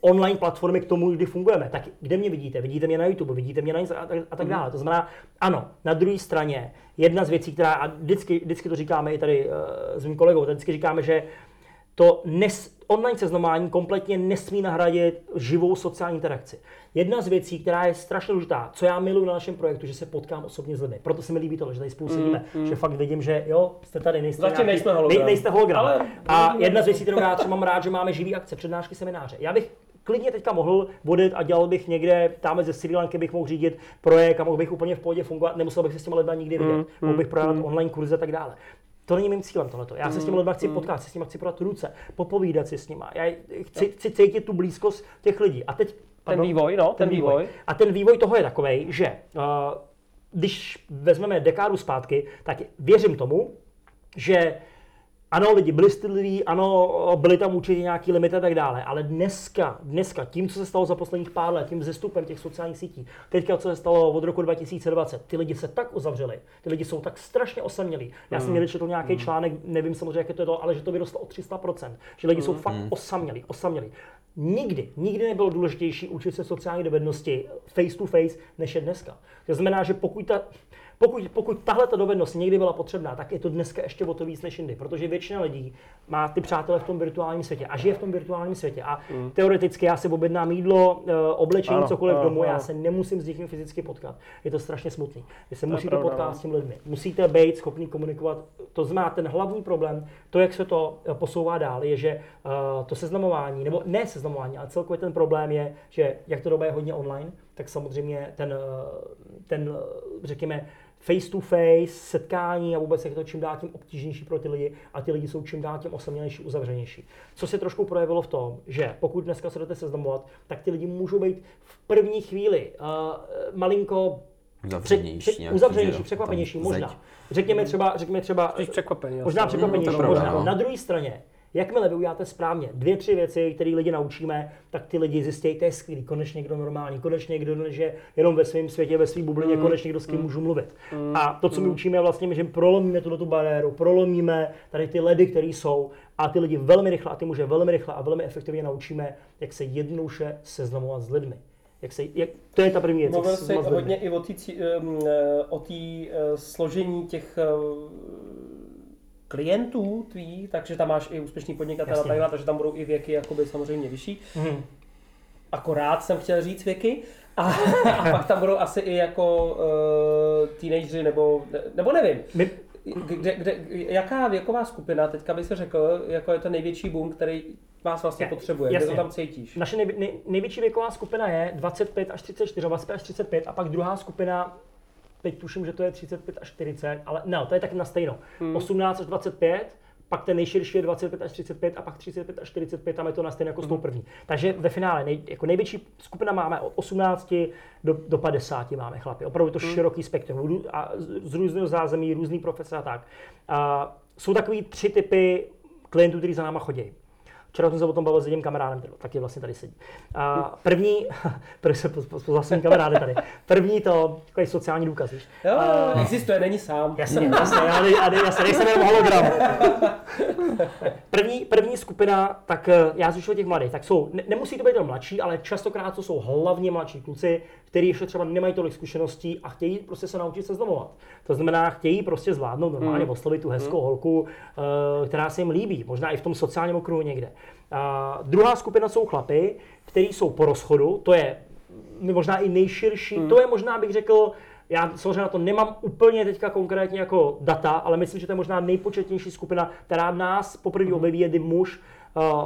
online platformy k tomu, kdy fungujeme. Tak kde mě vidíte? Vidíte mě na YouTube, vidíte mě na Instagram a tak, a tak dále. To znamená, ano, na druhé straně jedna z věcí, která, a vždycky, vždycky to říkáme i tady uh, s mým kolegou, tak vždycky říkáme, že to nes, online seznamování kompletně nesmí nahradit živou sociální interakci. Jedna z věcí, která je strašně důležitá, co já miluji na našem projektu, že se potkám osobně s lidmi. Proto se mi líbí to, že tady spolu sedíme, že fakt vidím, že jo, jste tady, nejste, Zatím nejsme hologram. nej, nejste hologram. Ale- A jedna z věcí, kterou já třeba mám rád, že máme živý akce, přednášky, semináře. Já bych klidně teďka mohl vodit a dělal bych někde, tam ze Sri Lanky bych mohl řídit projekt a mohl bych úplně v pohodě fungovat, nemusel bych se s těma lidmi nikdy vidět, mohl bych prodávat online kurzy a tak dále. To není mým cílem tohleto. Já se s těmi lidmi chci potkat, se s nimi chci podat ruce, popovídat si s nimi. Já chci, chci cítit tu blízkost těch lidí. A teď Ten vývoj, no, ten vývoj. A ten vývoj toho je takový, že uh, když vezmeme dekádu zpátky, tak věřím tomu, že ano, lidi byli stydliví, ano, byly tam určitě nějaký limity a tak dále, ale dneska, dneska, tím, co se stalo za posledních pár let, tím zestupem těch sociálních sítí, teďka, co se stalo od roku 2020, ty lidi se tak uzavřeli, ty lidi jsou tak strašně osamělí. Já jsem někdy četl nějaký článek, nevím samozřejmě, jak je to, to, ale že to vyrostlo o 300%, že lidi jsou fakt osamělí, osamělí. Nikdy, nikdy nebylo důležitější učit se sociální dovednosti face to face, než je dneska. To znamená, že pokud ta, pokud, pokud tahle ta dovednost někdy byla potřebná, tak je to dneska ještě o to víc než jindy, protože většina lidí má ty přátelé v tom virtuálním světě a žije v tom virtuálním světě. A mm. teoreticky já si objednám jídlo, eh, oblečení, Ano, cokoliv ano, domů, já ano. se nemusím s někým fyzicky potkat. Je to strašně smutný. Vy se musíte pravda, potkat no. s těmi lidmi. Musíte být schopný komunikovat. To znamená, ten hlavní problém, to, jak se to eh, posouvá dál, je, že uh, to seznamování, nebo ne seznamování, ale celkově ten problém je, že jak to doba je hodně online, tak samozřejmě ten, eh, ten eh, řekněme, face to face, setkání a vůbec je to čím dál tím obtížnější pro ty lidi a ty lidi jsou čím dál tím osamělejší, uzavřenější. Co se trošku projevilo v tom, že pokud dneska se jdete seznamovat, tak ty lidi můžou být v první chvíli uh, malinko Uzavřenější před- nějaký, uzavřenější, překvapenější, možná. zeď. Řekněme třeba, řekněme třeba, Spíš překvapený. možná asi. překvapenější, No, pravda, možná. no. Na druhé straně, jakmile vy uděláte správně dvě, tři věci, které lidi naučíme, tak ty lidi zjistí, to je skvělý, konečně někdo normální, konečně někdo, že jenom ve svém světě, ve své bublině, Mm. konečně někdo s kým můžu mluvit. A to, co my učíme, je vlastně, že prolomíme tuto tu bariéru, prolomíme tady ty ledy, které jsou, a ty lidi velmi rychle, a ty muže velmi rychle a velmi efektivně naučíme, jak se jednoduše seznamovat s lidmi. Jak se, jak, to je ta první věc. Mluvil se jsi hodně i o té o tý, eh, složení těch eh, klientů tvých, takže tam máš i úspěšný podnikatel a Jasně. tak dále, takže tam budou i věky jakoby samozřejmě vyšší. Mhm. Akorát jsem chtěl říct věky. A, a pak tam budou asi i jako uh, teenageři nebo, nebo nevím. My, Kde, kde, jaká věková skupina, teďka by se řekl, jako je to největší boom, který vás vlastně Je, potřebuje, kde jasně. to tam cítíš? Naše nej, nej, největší věková skupina je 25 až 34, 25 až 35 a pak druhá skupina, teď tuším, že to je 35 až 40, ale ne, to je tak na stejno. Hmm. 18 až 25, pak ten nejširší je 25 až 35 a pak 35 až 45, tam je to na stejno jako s Hmm. tou první. Takže ve finále nej, jako největší skupina máme od 18 do, do 50 máme chlapy. Opravdu to Hmm. široký spektrum a z, z různého zázemí, různý profese a tak. A jsou takový tři typy klientů, kteří za náma chodí. Včera jsem se o tom bavil s jedním kamarádem, který taky vlastně tady sedí. A první, *laughs* první se poznal svým kamarádem tady. První to, takový sociální důkaz, víš. Jo, A- existuje, není sám. Jasně, jasně, já, já, ne, já se nejsem jenom hologram. *laughs* První, první skupina, tak eh, já zvyšuju těch mladých, tak jsou, ne, nemusí to být jenom mladší, ale častokrát to jsou hlavně mladší kluci, kteří ještě třeba nemají tolik zkušeností a chtějí prostě se naučit seznamovat. To znamená, chtějí prostě zvládnout normálně Hmm. oslovit tu hezkou holku, eh, která se jim líbí, možná i v tom sociálním okruhu někde. A druhá skupina jsou chlapy, kteří jsou po rozchodu, to je možná i nejširší, Hmm. to je možná bych řekl, já samozřejmě na to nemám úplně teďka konkrétně jako data, ale myslím, že to je možná nejpočetnější skupina, která nás poprvé objeví, je kdy muž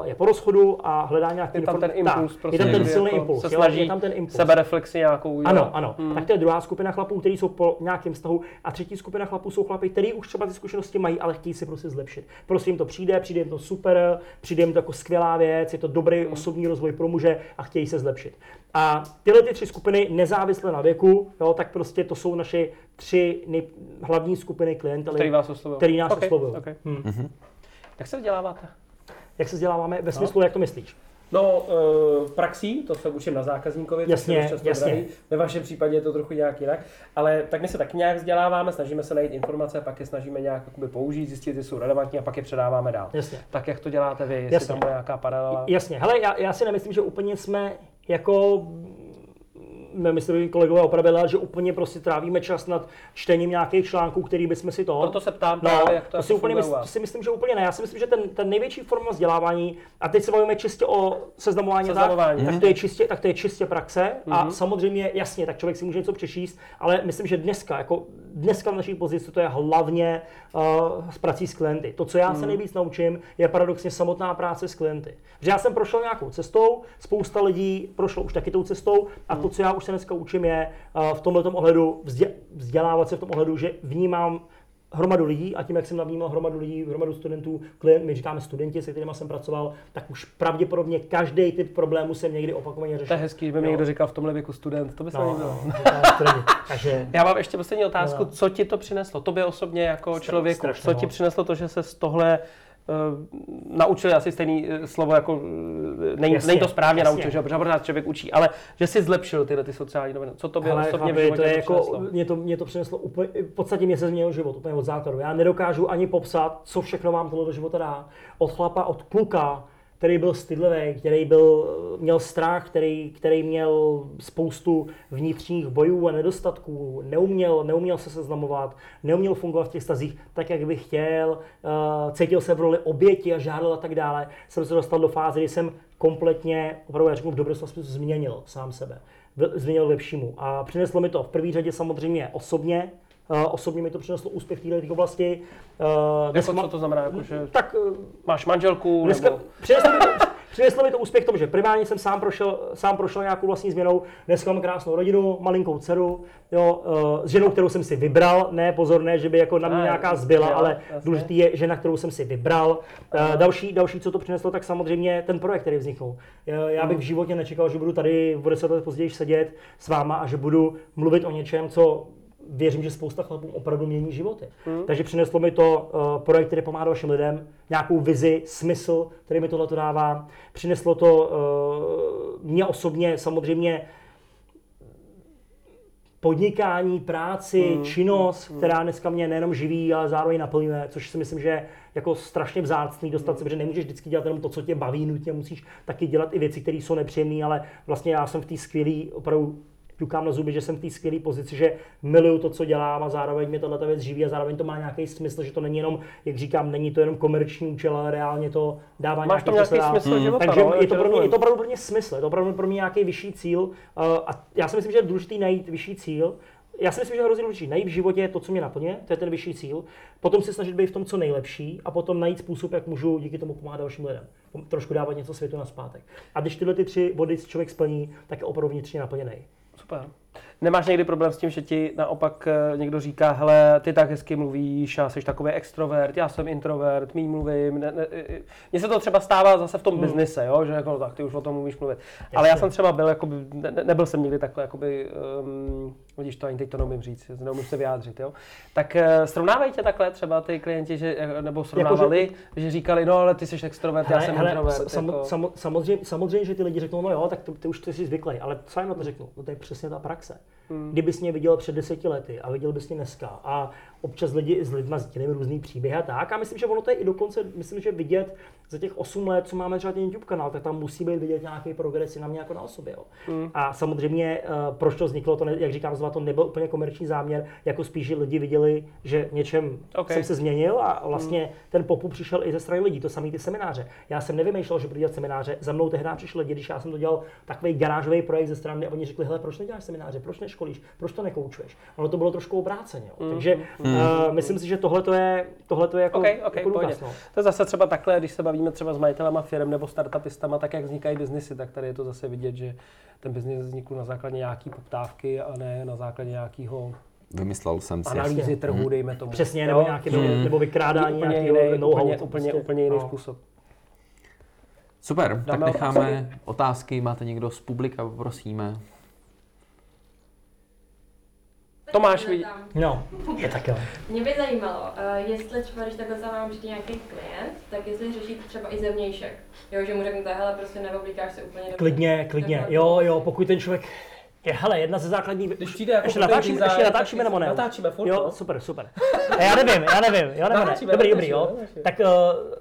je po rozchodu a hledá nějaký Je tam ten impuls, tak, prostě, je tam ten že silný jako impuls, se jo, snaží je tam ten impuls. sebereflexi nějakou udělat. Ano, ano. Hmm. Tak to je druhá skupina chlapů, kteří jsou po nějakém vztahu. A třetí skupina chlapů jsou chlapy, kteří už třeba ty zkušenosti mají, ale chtějí si prostě zlepšit. Prostě jim to přijde, přijde jim to super, přijde jim to jako skvělá věc, je to dobrý hmm. osobní rozvoj pro muže a chtějí se zlepšit. A tyhle ty tři skupiny, nezávisle na věku, jo, tak prostě to jsou naše tři nej- hlavní skupiny klientely, Který vás který nás okay, oslovují. Okay. Hmm. Jak se vzděláváte? Jak se vzděláváme ve smyslu, jak to myslíš? No, v praxi, to se učím na zákazníkovi, to Jasně, se dost často jasně. drahý. Ve vašem případě je to trochu nějak jinak, ale tak my se tak nějak vzděláváme, snažíme se najít informace, pak je snažíme nějak jakoby použít, zjistit, jestli jsou relevantní a pak je předáváme dál. Jasně. Tak jak to děláte vy, jestli Jasně. tam bude nějaká paralela? Jasně, hele, já, já si nemyslím, že úplně jsme jako myslím, že kolegové opravili, že úplně prostě trávíme čas nad čtením nějakých článků, který bychom si to... Proto se ptám no, právě, jak to, to si, úplně mysl, to si myslím, že úplně ne. Já si myslím, že ten, ten největší forma vzdělávání, a teď se bavíme čistě o seznamování, Seznamování. Tak, tak, to je čistě, tak to je čistě praxe a samozřejmě, jasně, tak člověk si může něco přečíst, ale myslím, že dneska, jako dneska v naší pozici, to je hlavně uh, s prací s klienty. To, co já se nejvíc naučím, je paradoxně samotná práce s klienty. Že já jsem prošel nějakou cestou, spousta lidí prošlo už taky tou cestou a to, co já už se dneska učím, je uh, v tomto ohledu vzdě, vzdělávat se v tom ohledu, že vnímám hromadu lidí a tím, jak jsem navnímal hromadu lidí, hromadu studentů, klient, my říkáme studenti, se kterými jsem pracoval, tak už pravděpodobně každý typ problému jsem někdy opakovaně řešil. To je hezký, kdyby mi Jo. někdo říkal v tomhle věku student, to by se No, no. Takže *laughs* Já mám ještě poslední otázku. No. Co ti to přineslo? Tobě osobně jako člověku. strašně Co ti přineslo to, že se z tohle naučili asi stejný uh, slovo, jako uh, není, Jasně, není to správně jasně. naučil, že protože pořád člověk učí, ale že si zlepšil tyhle ty sociální noviny. Co tobě Hele, osobně v chlapi, to je to jako, mě to, mě to přineslo úplně, v podstatě mě se změnil život, úplně od základu. Já nedokážu ani popsat, co všechno vám tohle do života dá. Od chlapa, od kluka, který byl stydlivý, který byl, měl strach, který, který měl spoustu vnitřních bojů a nedostatků, neuměl, neuměl se seznamovat, neuměl fungovat v těch stazích tak, jak by chtěl, uh, cítil se v roli oběti a žádal a tak dále, jsem se dostal do fáze, kdy jsem kompletně, opravdu já řeknu v dobrém smyslu, změnil sám sebe. Změnil lepšímu. A přineslo mi to v první řadě samozřejmě osobně, osobně mi to přineslo úspěch v této oblasti. Uh, Jako, co to znamená? Jako, že tak uh, máš manželku? Dneska nebo... přineslo mi, to, *laughs* přineslo mi to úspěch v tom, že primárně jsem sám prošel, sám prošel nějakou vlastní změnou. Dneska mám krásnou rodinu, malinkou dceru, jo, s ženou, kterou jsem si vybral. Ne, pozor, ne, že by jako na mě Ne, nějaká zbyla, jo, ale jasně. důležitý je žena, kterou jsem si vybral. Uh, další, další, co to přineslo, tak samozřejmě ten projekt, který vzniknul. Já, já bych v životě nečekal, že budu tady o deset let později sedět s váma a že budu mluvit o něčem, co věřím, že spousta chlapů opravdu mění životy. Hmm. Takže přineslo mi to uh, projekt, který pomáhá dalším lidem, nějakou vizi, smysl, který mi tohle dává. Přineslo to uh, mě osobně samozřejmě podnikání, práci, Hmm. činnost, která dneska mě nejenom živí, ale zároveň naplňuje, což si myslím, že je jako strašně vzácný dostat se, protože nemůžeš vždycky dělat jenom to, co tě baví, nutně musíš taky dělat i věci, které jsou nepříjemné, ale vlastně já jsem v té skvělé, opravdu ťukám na zuby, že jsem v té skvělé pozici, že miluju to, co dělám a zároveň mě tato věc živí a zároveň to má nějaký smysl, že to není jenom, jak říkám, není to jenom komerční účel, ale reálně to dává Máš tam nějaký nějaký smysl. smysl života, Takže no, je to, pro mě, je to opravdu pro mě smysl, je to opravdu pro mě nějaký vyšší cíl uh, a já si myslím, že je důležité najít vyšší cíl. Já si myslím, že je hrozně důležité najít v životě to, co mě naplňuje, to je ten vyšší cíl. Potom se snažit být v tom, co nejlepší a potom najít způsob, jak můžu díky tomu pomáhat dalším lidem. Trošku dávat něco světu na zpátek. A když tyhle ty tři body člověk splní, tak je opravdu vnitřně naplněný. Super. Nemáš někdy problém s tím, že ti naopak eh, někdo říká, hele, ty tak hezky mluvíš a jsi takový extrovert, já jsem introvert, mý mluvím. Ne, ne, mně se to třeba stává zase v tom Hmm. biznise, jo? že jako, no, tak ty už o tom mluvíš mluvit. Ale já jsem třeba byl, jakoby, ne- nebyl jsem nikdy takhle, jakoby, um, vidíš to, ani teď to neumím říct, neumím se vyjádřit, jo. Tak uh, srovnávají tě takhle třeba ty klienti, že, eh, nebo srovnávali, že, říkali, no ale ty jsi extrovert, já jsem introvert. sam, jako. sam, samozřejmě, samozřejmě, že ty lidi řeknou, no jo, tak ty, ty už ty jsi zvyklý, ale co jim na to řeknu? No to je přesně ta praxe. Hmm. Kdybys mě viděl před deseti lety a viděl bys mě dneska a občas lidi s lidma sdílíme různý příběhy a tak. A myslím, že ono to je i dokonce, myslím, že vidět za těch 8 let, co máme třeba ten YouTube kanál, tak tam musí být vidět nějaký progres na mě jako na osobě. Jo. Hmm. A samozřejmě, uh, proč to vzniklo, to ne, jak říkám, znova to nebyl úplně komerční záměr, jako spíš, že lidi viděli, že něčem Ok. jsem se změnil a vlastně ten popup přišel i ze strany lidí, to samý ty semináře. Já jsem nevymýšlel, že budu dělat semináře, za mnou tehdy přišli lidi, když já jsem to dělal takový garážový projekt ze strany a oni řekli, hele, proč neděláš semináře, proč neškolíš, proč to nekoučuješ. Ono to bylo trošku obráceně. Jo. Takže uh, myslím si, že tohle to je, tohle to je jako, OK, OK, jako důkaz, no. To je zase třeba takhle, když se bavíme třeba s majitelama firm nebo startupistama, tak jak vznikají biznesy, tak tady je to zase vidět, že ten biznis vznikl na základě nějaký poptávky a ne na základě nějakého Vymyslel jsem si. analýzy trhu, dejme tomu. Přesně, nebo, nějaký, nebo, nebo vykrádání úplně nějakého jiný, know-how. úplně, prostě, úplně jiný no. způsob. Super, tak Dáme necháme otázky. Máte někdo z publika, prosíme. Tomáš, vidí. vidí- No, je tak jo. Mě by zajímalo, uh, jestli třeba, když takhle za vám přijde nějaký klient, tak jestli řešíte třeba i zevnějšek. Jo, že mu řeknete, hele, prostě neoblíkáš se úplně do... Klidně, klidně. Takhle. Jo, jo, pokud ten člověk Je, hele, jedna ze základních... Když přijde jako ještě natáčíme, design, ještě natáčíme nebo ne? natáčíme furt, Jo, no. super, super. A já nevím, já nevím, jo, nebo ne. Dobrý, dobrý, jo. Tak uh,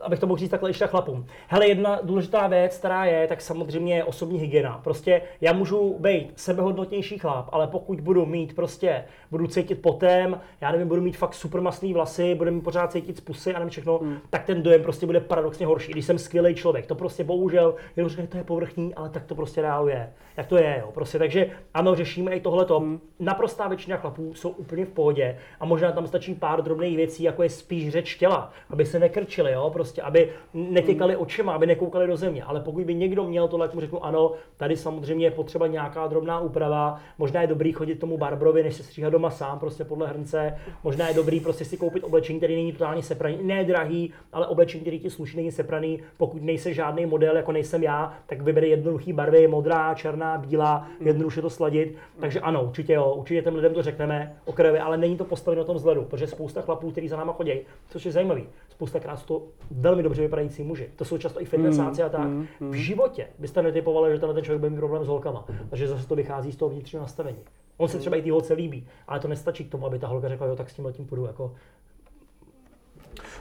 abych to mohl říct takhle ještě chlapům. Hele, jedna důležitá věc, která je, tak samozřejmě je osobní hygiena. Prostě já můžu být sebehodnotnější chlap, ale pokud budu mít prostě, budu cítit potem, já nevím, budu mít fakt super masný vlasy, budu mi pořád cítit z pusy a nevím všechno, Hmm. tak ten dojem prostě bude paradoxně horší. Když jsem skvělý člověk, to prostě bohužel, jenom řekne, to je povrchní, ale tak to prostě reálu je. Jak to je, jo. Prostě, takže ano, řešíme i tohleto. Hmm. Naprostá většina chlapů jsou úplně v pohodě a možná tam stačí pár drobných věcí, jako je spíš řeč těla, aby se nekrčili, jo, prostě, aby netěkali Hmm. očima, aby nekoukali do země. Ale pokud by někdo měl tohle, tak mu řeknu ano, tady samozřejmě je potřeba nějaká drobná úprava. Možná je dobrý chodit tomu barbrovi, než se stříhat doma sám, prostě podle hrnce. Možná je dobrý prostě si koupit oblečení, který není totálně sepraný, ne drahý, ale oblečení, který ti sluší, není sepraný. Pokud nejsi žádný model, jako nejsem já, tak vybere jednoduchý barvy, modrá, černá, bílá, jednoduše to sladit. Takže ano, určitě jo, určitě těm lidem to řekneme o krvi, ale není to postaveno na tom vzhledu, protože spousta chlapů, kteří za náma chodí, což je zajímavý, spousta krát jsou to velmi dobře vypadající muži. To jsou často i fitnessáci a tak. V životě byste netypovali, že tenhle ten člověk bude mít problém s holkama, takže zase to vychází z toho vnitřního nastavení. On se třeba i té holce líbí, ale to nestačí k tomu, aby ta holka řekla, jo, tak s tím letím půjdu. Jako,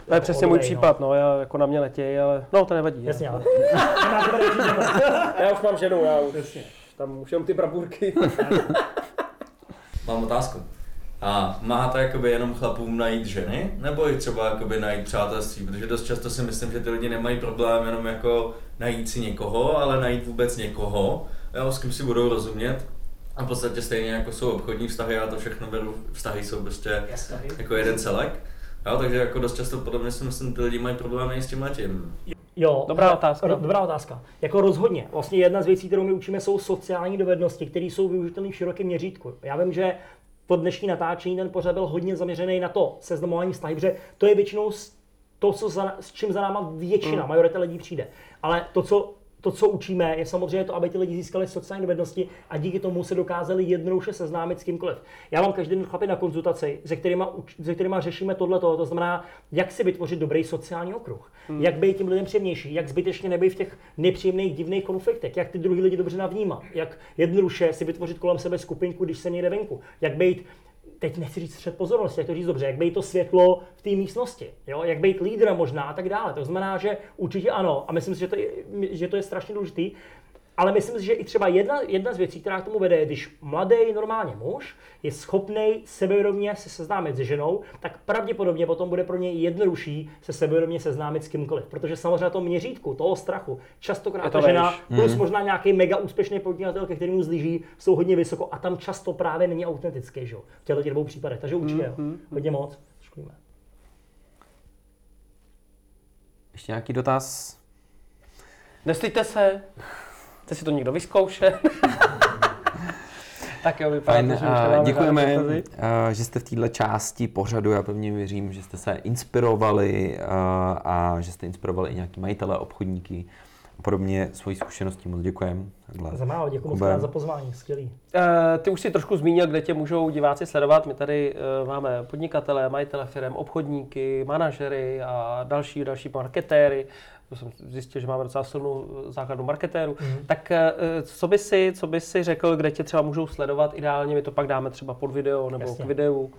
To je přesně můj no. případ, no, já jako na mě letěj, ale no to nevadí. Jasně, ale. *laughs* *laughs* Já už mám ženu, já už tam už jenom ty brabůrky. *laughs* Mám otázku. A máte jakoby jenom chlapům najít ženy, nebo i třeba jakoby najít přátelství? Protože dost často si myslím, že ty lidi nemají problém jenom jako najít si někoho, ale najít vůbec někoho, jo, s kým si budou rozumět. A v podstatě stejně jako jsou obchodní vztahy, a to všechno beru, vztahy jsou prostě jako jeden celek. Jo, takže jako dost často podobně si myslím, ty lidi mají problémy i s tím letím. Jo, Dobrá hele, otázka. ro- Dobrá otázka. Jako rozhodně. Vlastně jedna z věcí, kterou my učíme, jsou sociální dovednosti, které jsou využitelné v širokém měřítku. Já vím, že to dnešní natáčení, ten pořad byl hodně zaměřený na to seznamování vztahy, protože to je většinou to, co za, s čím za náma většina, majorita lidí přijde. Ale to, co to, co učíme, je samozřejmě to, aby ti lidi získali sociální dovednosti a díky tomu se dokázali jednoduše seznámit s kýmkoliv. Já mám každý den chlapy na konzultaci, se kterými, se kterýma řešíme tohleto, to znamená, jak si vytvořit dobrý sociální okruh, hmm. jak být tím lidem příjemnější, jak zbytečně nebýt v těch nepříjemných, divných konfliktech, jak ty druhý lidi dobře navnímat, jak jednoduše si vytvořit kolem sebe skupinku, když se někde venku, jak být teď nechci říct střed pozornosti, jak to říct dobře, jak být to světlo v té místnosti, jo? jak být lídrem možná a tak dále. To znamená, že určitě ano a myslím si, že to je, že to je strašně důležitý, ale myslím si, že i třeba jedna, jedna z věcí, která k tomu vede, je, když mladý normálně muž je schopný sebevědomě se seznámit s ženou, tak pravděpodobně potom bude pro něj jednodušší se sebevědomě seznámit s kýmkoliv. Protože samozřejmě na tom měřítku toho strachu častokrát Je to ta žena vejš. plus možná nějaký mega úspěšný podnikatel, ke kterému zlíží, jsou hodně vysoko a tam často právě není autentický, že jo, v těchto těch dvou případech. Takže určitě jo, hodně moc. Děkujeme. Ještě nějaký dotaz? Nestyďte se, chce si to někdo vyzkoušet. *laughs* tak jo, vypadá Fajn, to, že děkujeme, že jste v této části pořadu, já pevně věřím, že jste se inspirovali a, a že jste inspirovali i nějaký majitele, obchodníky a podobně svojí zkušeností. Moc děkujeme. Takhle. Za málo, děkuji moc za pozvání, skvělý. Eh, Ty už si trošku zmínil, kde tě můžou diváci sledovat. My tady eh, máme podnikatele, majitele firm, obchodníky, manažery a další, další marketéry. To jsem zjistil, že máme docela silnou eh, základnu marketérů. Mhm. Tak eh, co by, si, co by si řekl, kde tě třeba můžou sledovat ideálně? My to pak dáme třeba pod video nebo Jasně. k videu.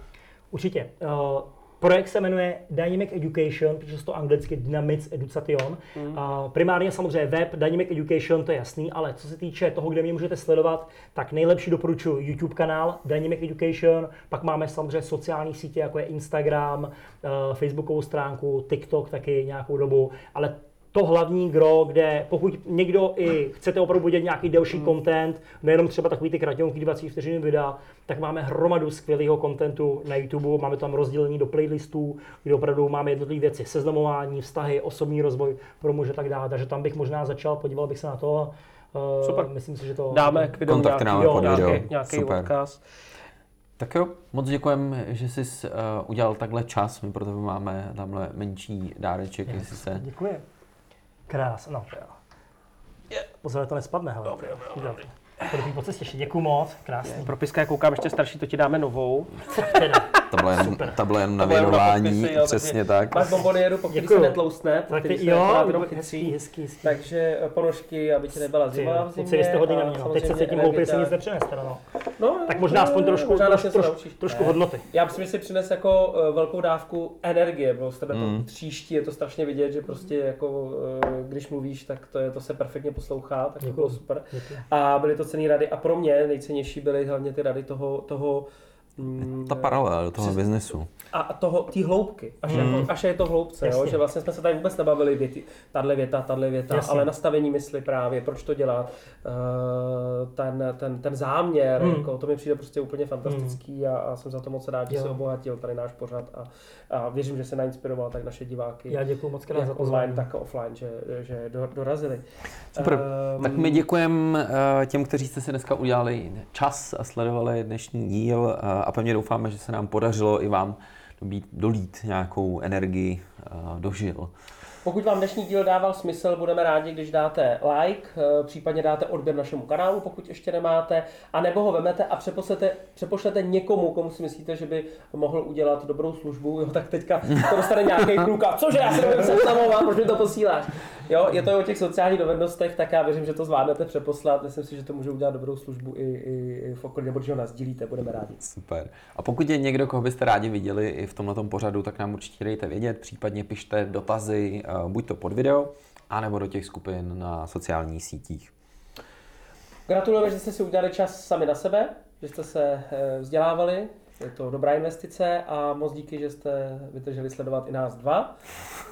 Určitě. Uh, projekt se jmenuje Dynamic Education, protože to anglicky Dynamic Education. Mm. Uh, primárně samozřejmě web Dynamic Education, to je jasný, ale co se týče toho, kde mě můžete sledovat, tak nejlepší doporučuji YouTube kanál Dynamic Education, pak máme samozřejmě sociální sítě, jako je Instagram, uh, Facebookovou stránku, TikTok taky nějakou dobu, ale to hlavní gro, kde pokud někdo i chcete opravdu vidět nějaký delší Hmm. content, nejenom třeba takový ty kratěnky 20 vteřin videa, tak máme hromadu skvělého contentu na YouTube, máme tam rozdělení do playlistů, kde opravdu máme jednotlivé věci, seznamování, vztahy, osobní rozvoj pro muže a tak dále, takže tam bych možná začal, podíval bych se na to. Uh, Super. Myslím si, že to... Dáme k videu nějaký, dáme jo, pod nějaký, video. nějaký Super. odkaz. Tak jo, moc děkujeme, že jsi uh, udělal takhle čas. My pro tebe máme tamhle menší dáreček, jestli se... Děkuji. Krás, no. Pozor, to nespadne, hele. Dobrý, dobrý. Dobrý po cestě, ještě děkuji moc, krásný. Pro Piska, jak koukám ještě starší, to ti dáme novou. Ta byla jenom, ta byla jenom na To bylo jenom na věnování, jo, přesně tak. Máš bombonieru, po který se Děkuju. netloustne, po Tak který ty, se jo, jenom hezký, chytří. hezký, hezký. Takže eh, ponožky, aby ti nebyla Ty, zima v zimě. vy jste hodně na mě, no. Teď se cítím hloupě, si nic nepřineste, no. No, Tak možná aspoň trošku, možná trošku, se trošku, hodnoty. Já myslím, že si přines jako uh, velkou dávku energie, bylo z tebe Mm. to tříští, je to strašně vidět, že prostě jako, uh, když mluvíš, tak to, je, to se perfektně poslouchá, tak to Děkuju. bylo super. A byly to cený rady a pro mě nejcennější byly hlavně ty rady toho, toho mm, Ta paralela do toho Přes- biznesu. A toho, té hloubky, až, Mm. jako, až je to hloubce, jo? Že vlastně jsme se tady vůbec nebavili věty, tahle věta, tahle věta, Jasně. ale nastavení mysli právě, proč to dělat, eh, ten, ten, ten záměr, Mm. jako, to mi přijde prostě úplně fantastický a, a jsem za to moc rád, že Jo. se obohatil tady náš pořad a, a věřím, že se nainspiroval tak naše diváky. Já děkuji moc krát za jak online, pozvání. tak offline, že, že do, dorazili. Super. Ehm, Tak my děkujeme těm, kteří jste si dneska udělali čas a sledovali dnešní díl eh, a pevně doufáme, že se nám podařilo i vám dobít, dolít nějakou energii eh, do žil. Pokud vám dnešní díl dával smysl, budeme rádi, když dáte like, eh, případně dáte odběr našemu kanálu, pokud ještě nemáte, a nebo ho vemete a přepošlete, přepošlete někomu, komu si myslíte, že by mohl udělat dobrou službu. Jo, tak teďka to dostane nějaký a cože, já si nevím seznamovat, proč mi to posíláš. Jo, je to o těch sociálních dovednostech, tak já věřím, že to zvládnete přeposlat. Myslím si, že to může udělat dobrou službu i, i, v okolí, nebo že ho nás dílíte, budeme rádi. Super. A pokud je někdo, koho byste rádi viděli i v tomto pořadu, tak nám určitě dejte vědět, případně pište dotazy, eh, buď to pod video, anebo do těch skupin na sociálních sítích. Gratulujeme, že jste si udělali čas sami na sebe, že jste se eh, vzdělávali, je to dobrá investice a moc díky, že jste vydrželi sledovat i nás dva.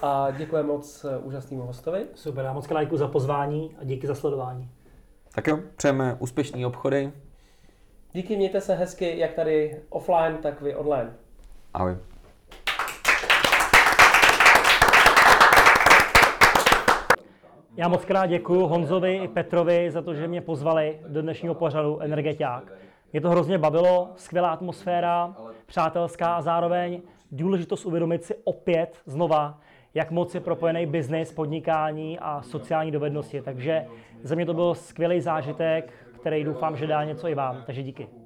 A děkujeme moc úžasnému hostovi. Super, já moc děkuji za pozvání a díky za sledování. Tak jo, přejeme úspěšné obchody. Díky, mějte se hezky, jak tady offline, tak vy online. Ahoj. Já moc krát děkuji Honzovi i Petrovi za to, že mě pozvali do dnešního pořadu Energetiák. Mě to hrozně bavilo, skvělá atmosféra, přátelská a zároveň důležitost uvědomit si opět znova, jak moc je propojený biznis, podnikání a sociální dovednosti. Takže za mě to byl skvělý zážitek, který doufám, že dá něco i vám. Takže díky.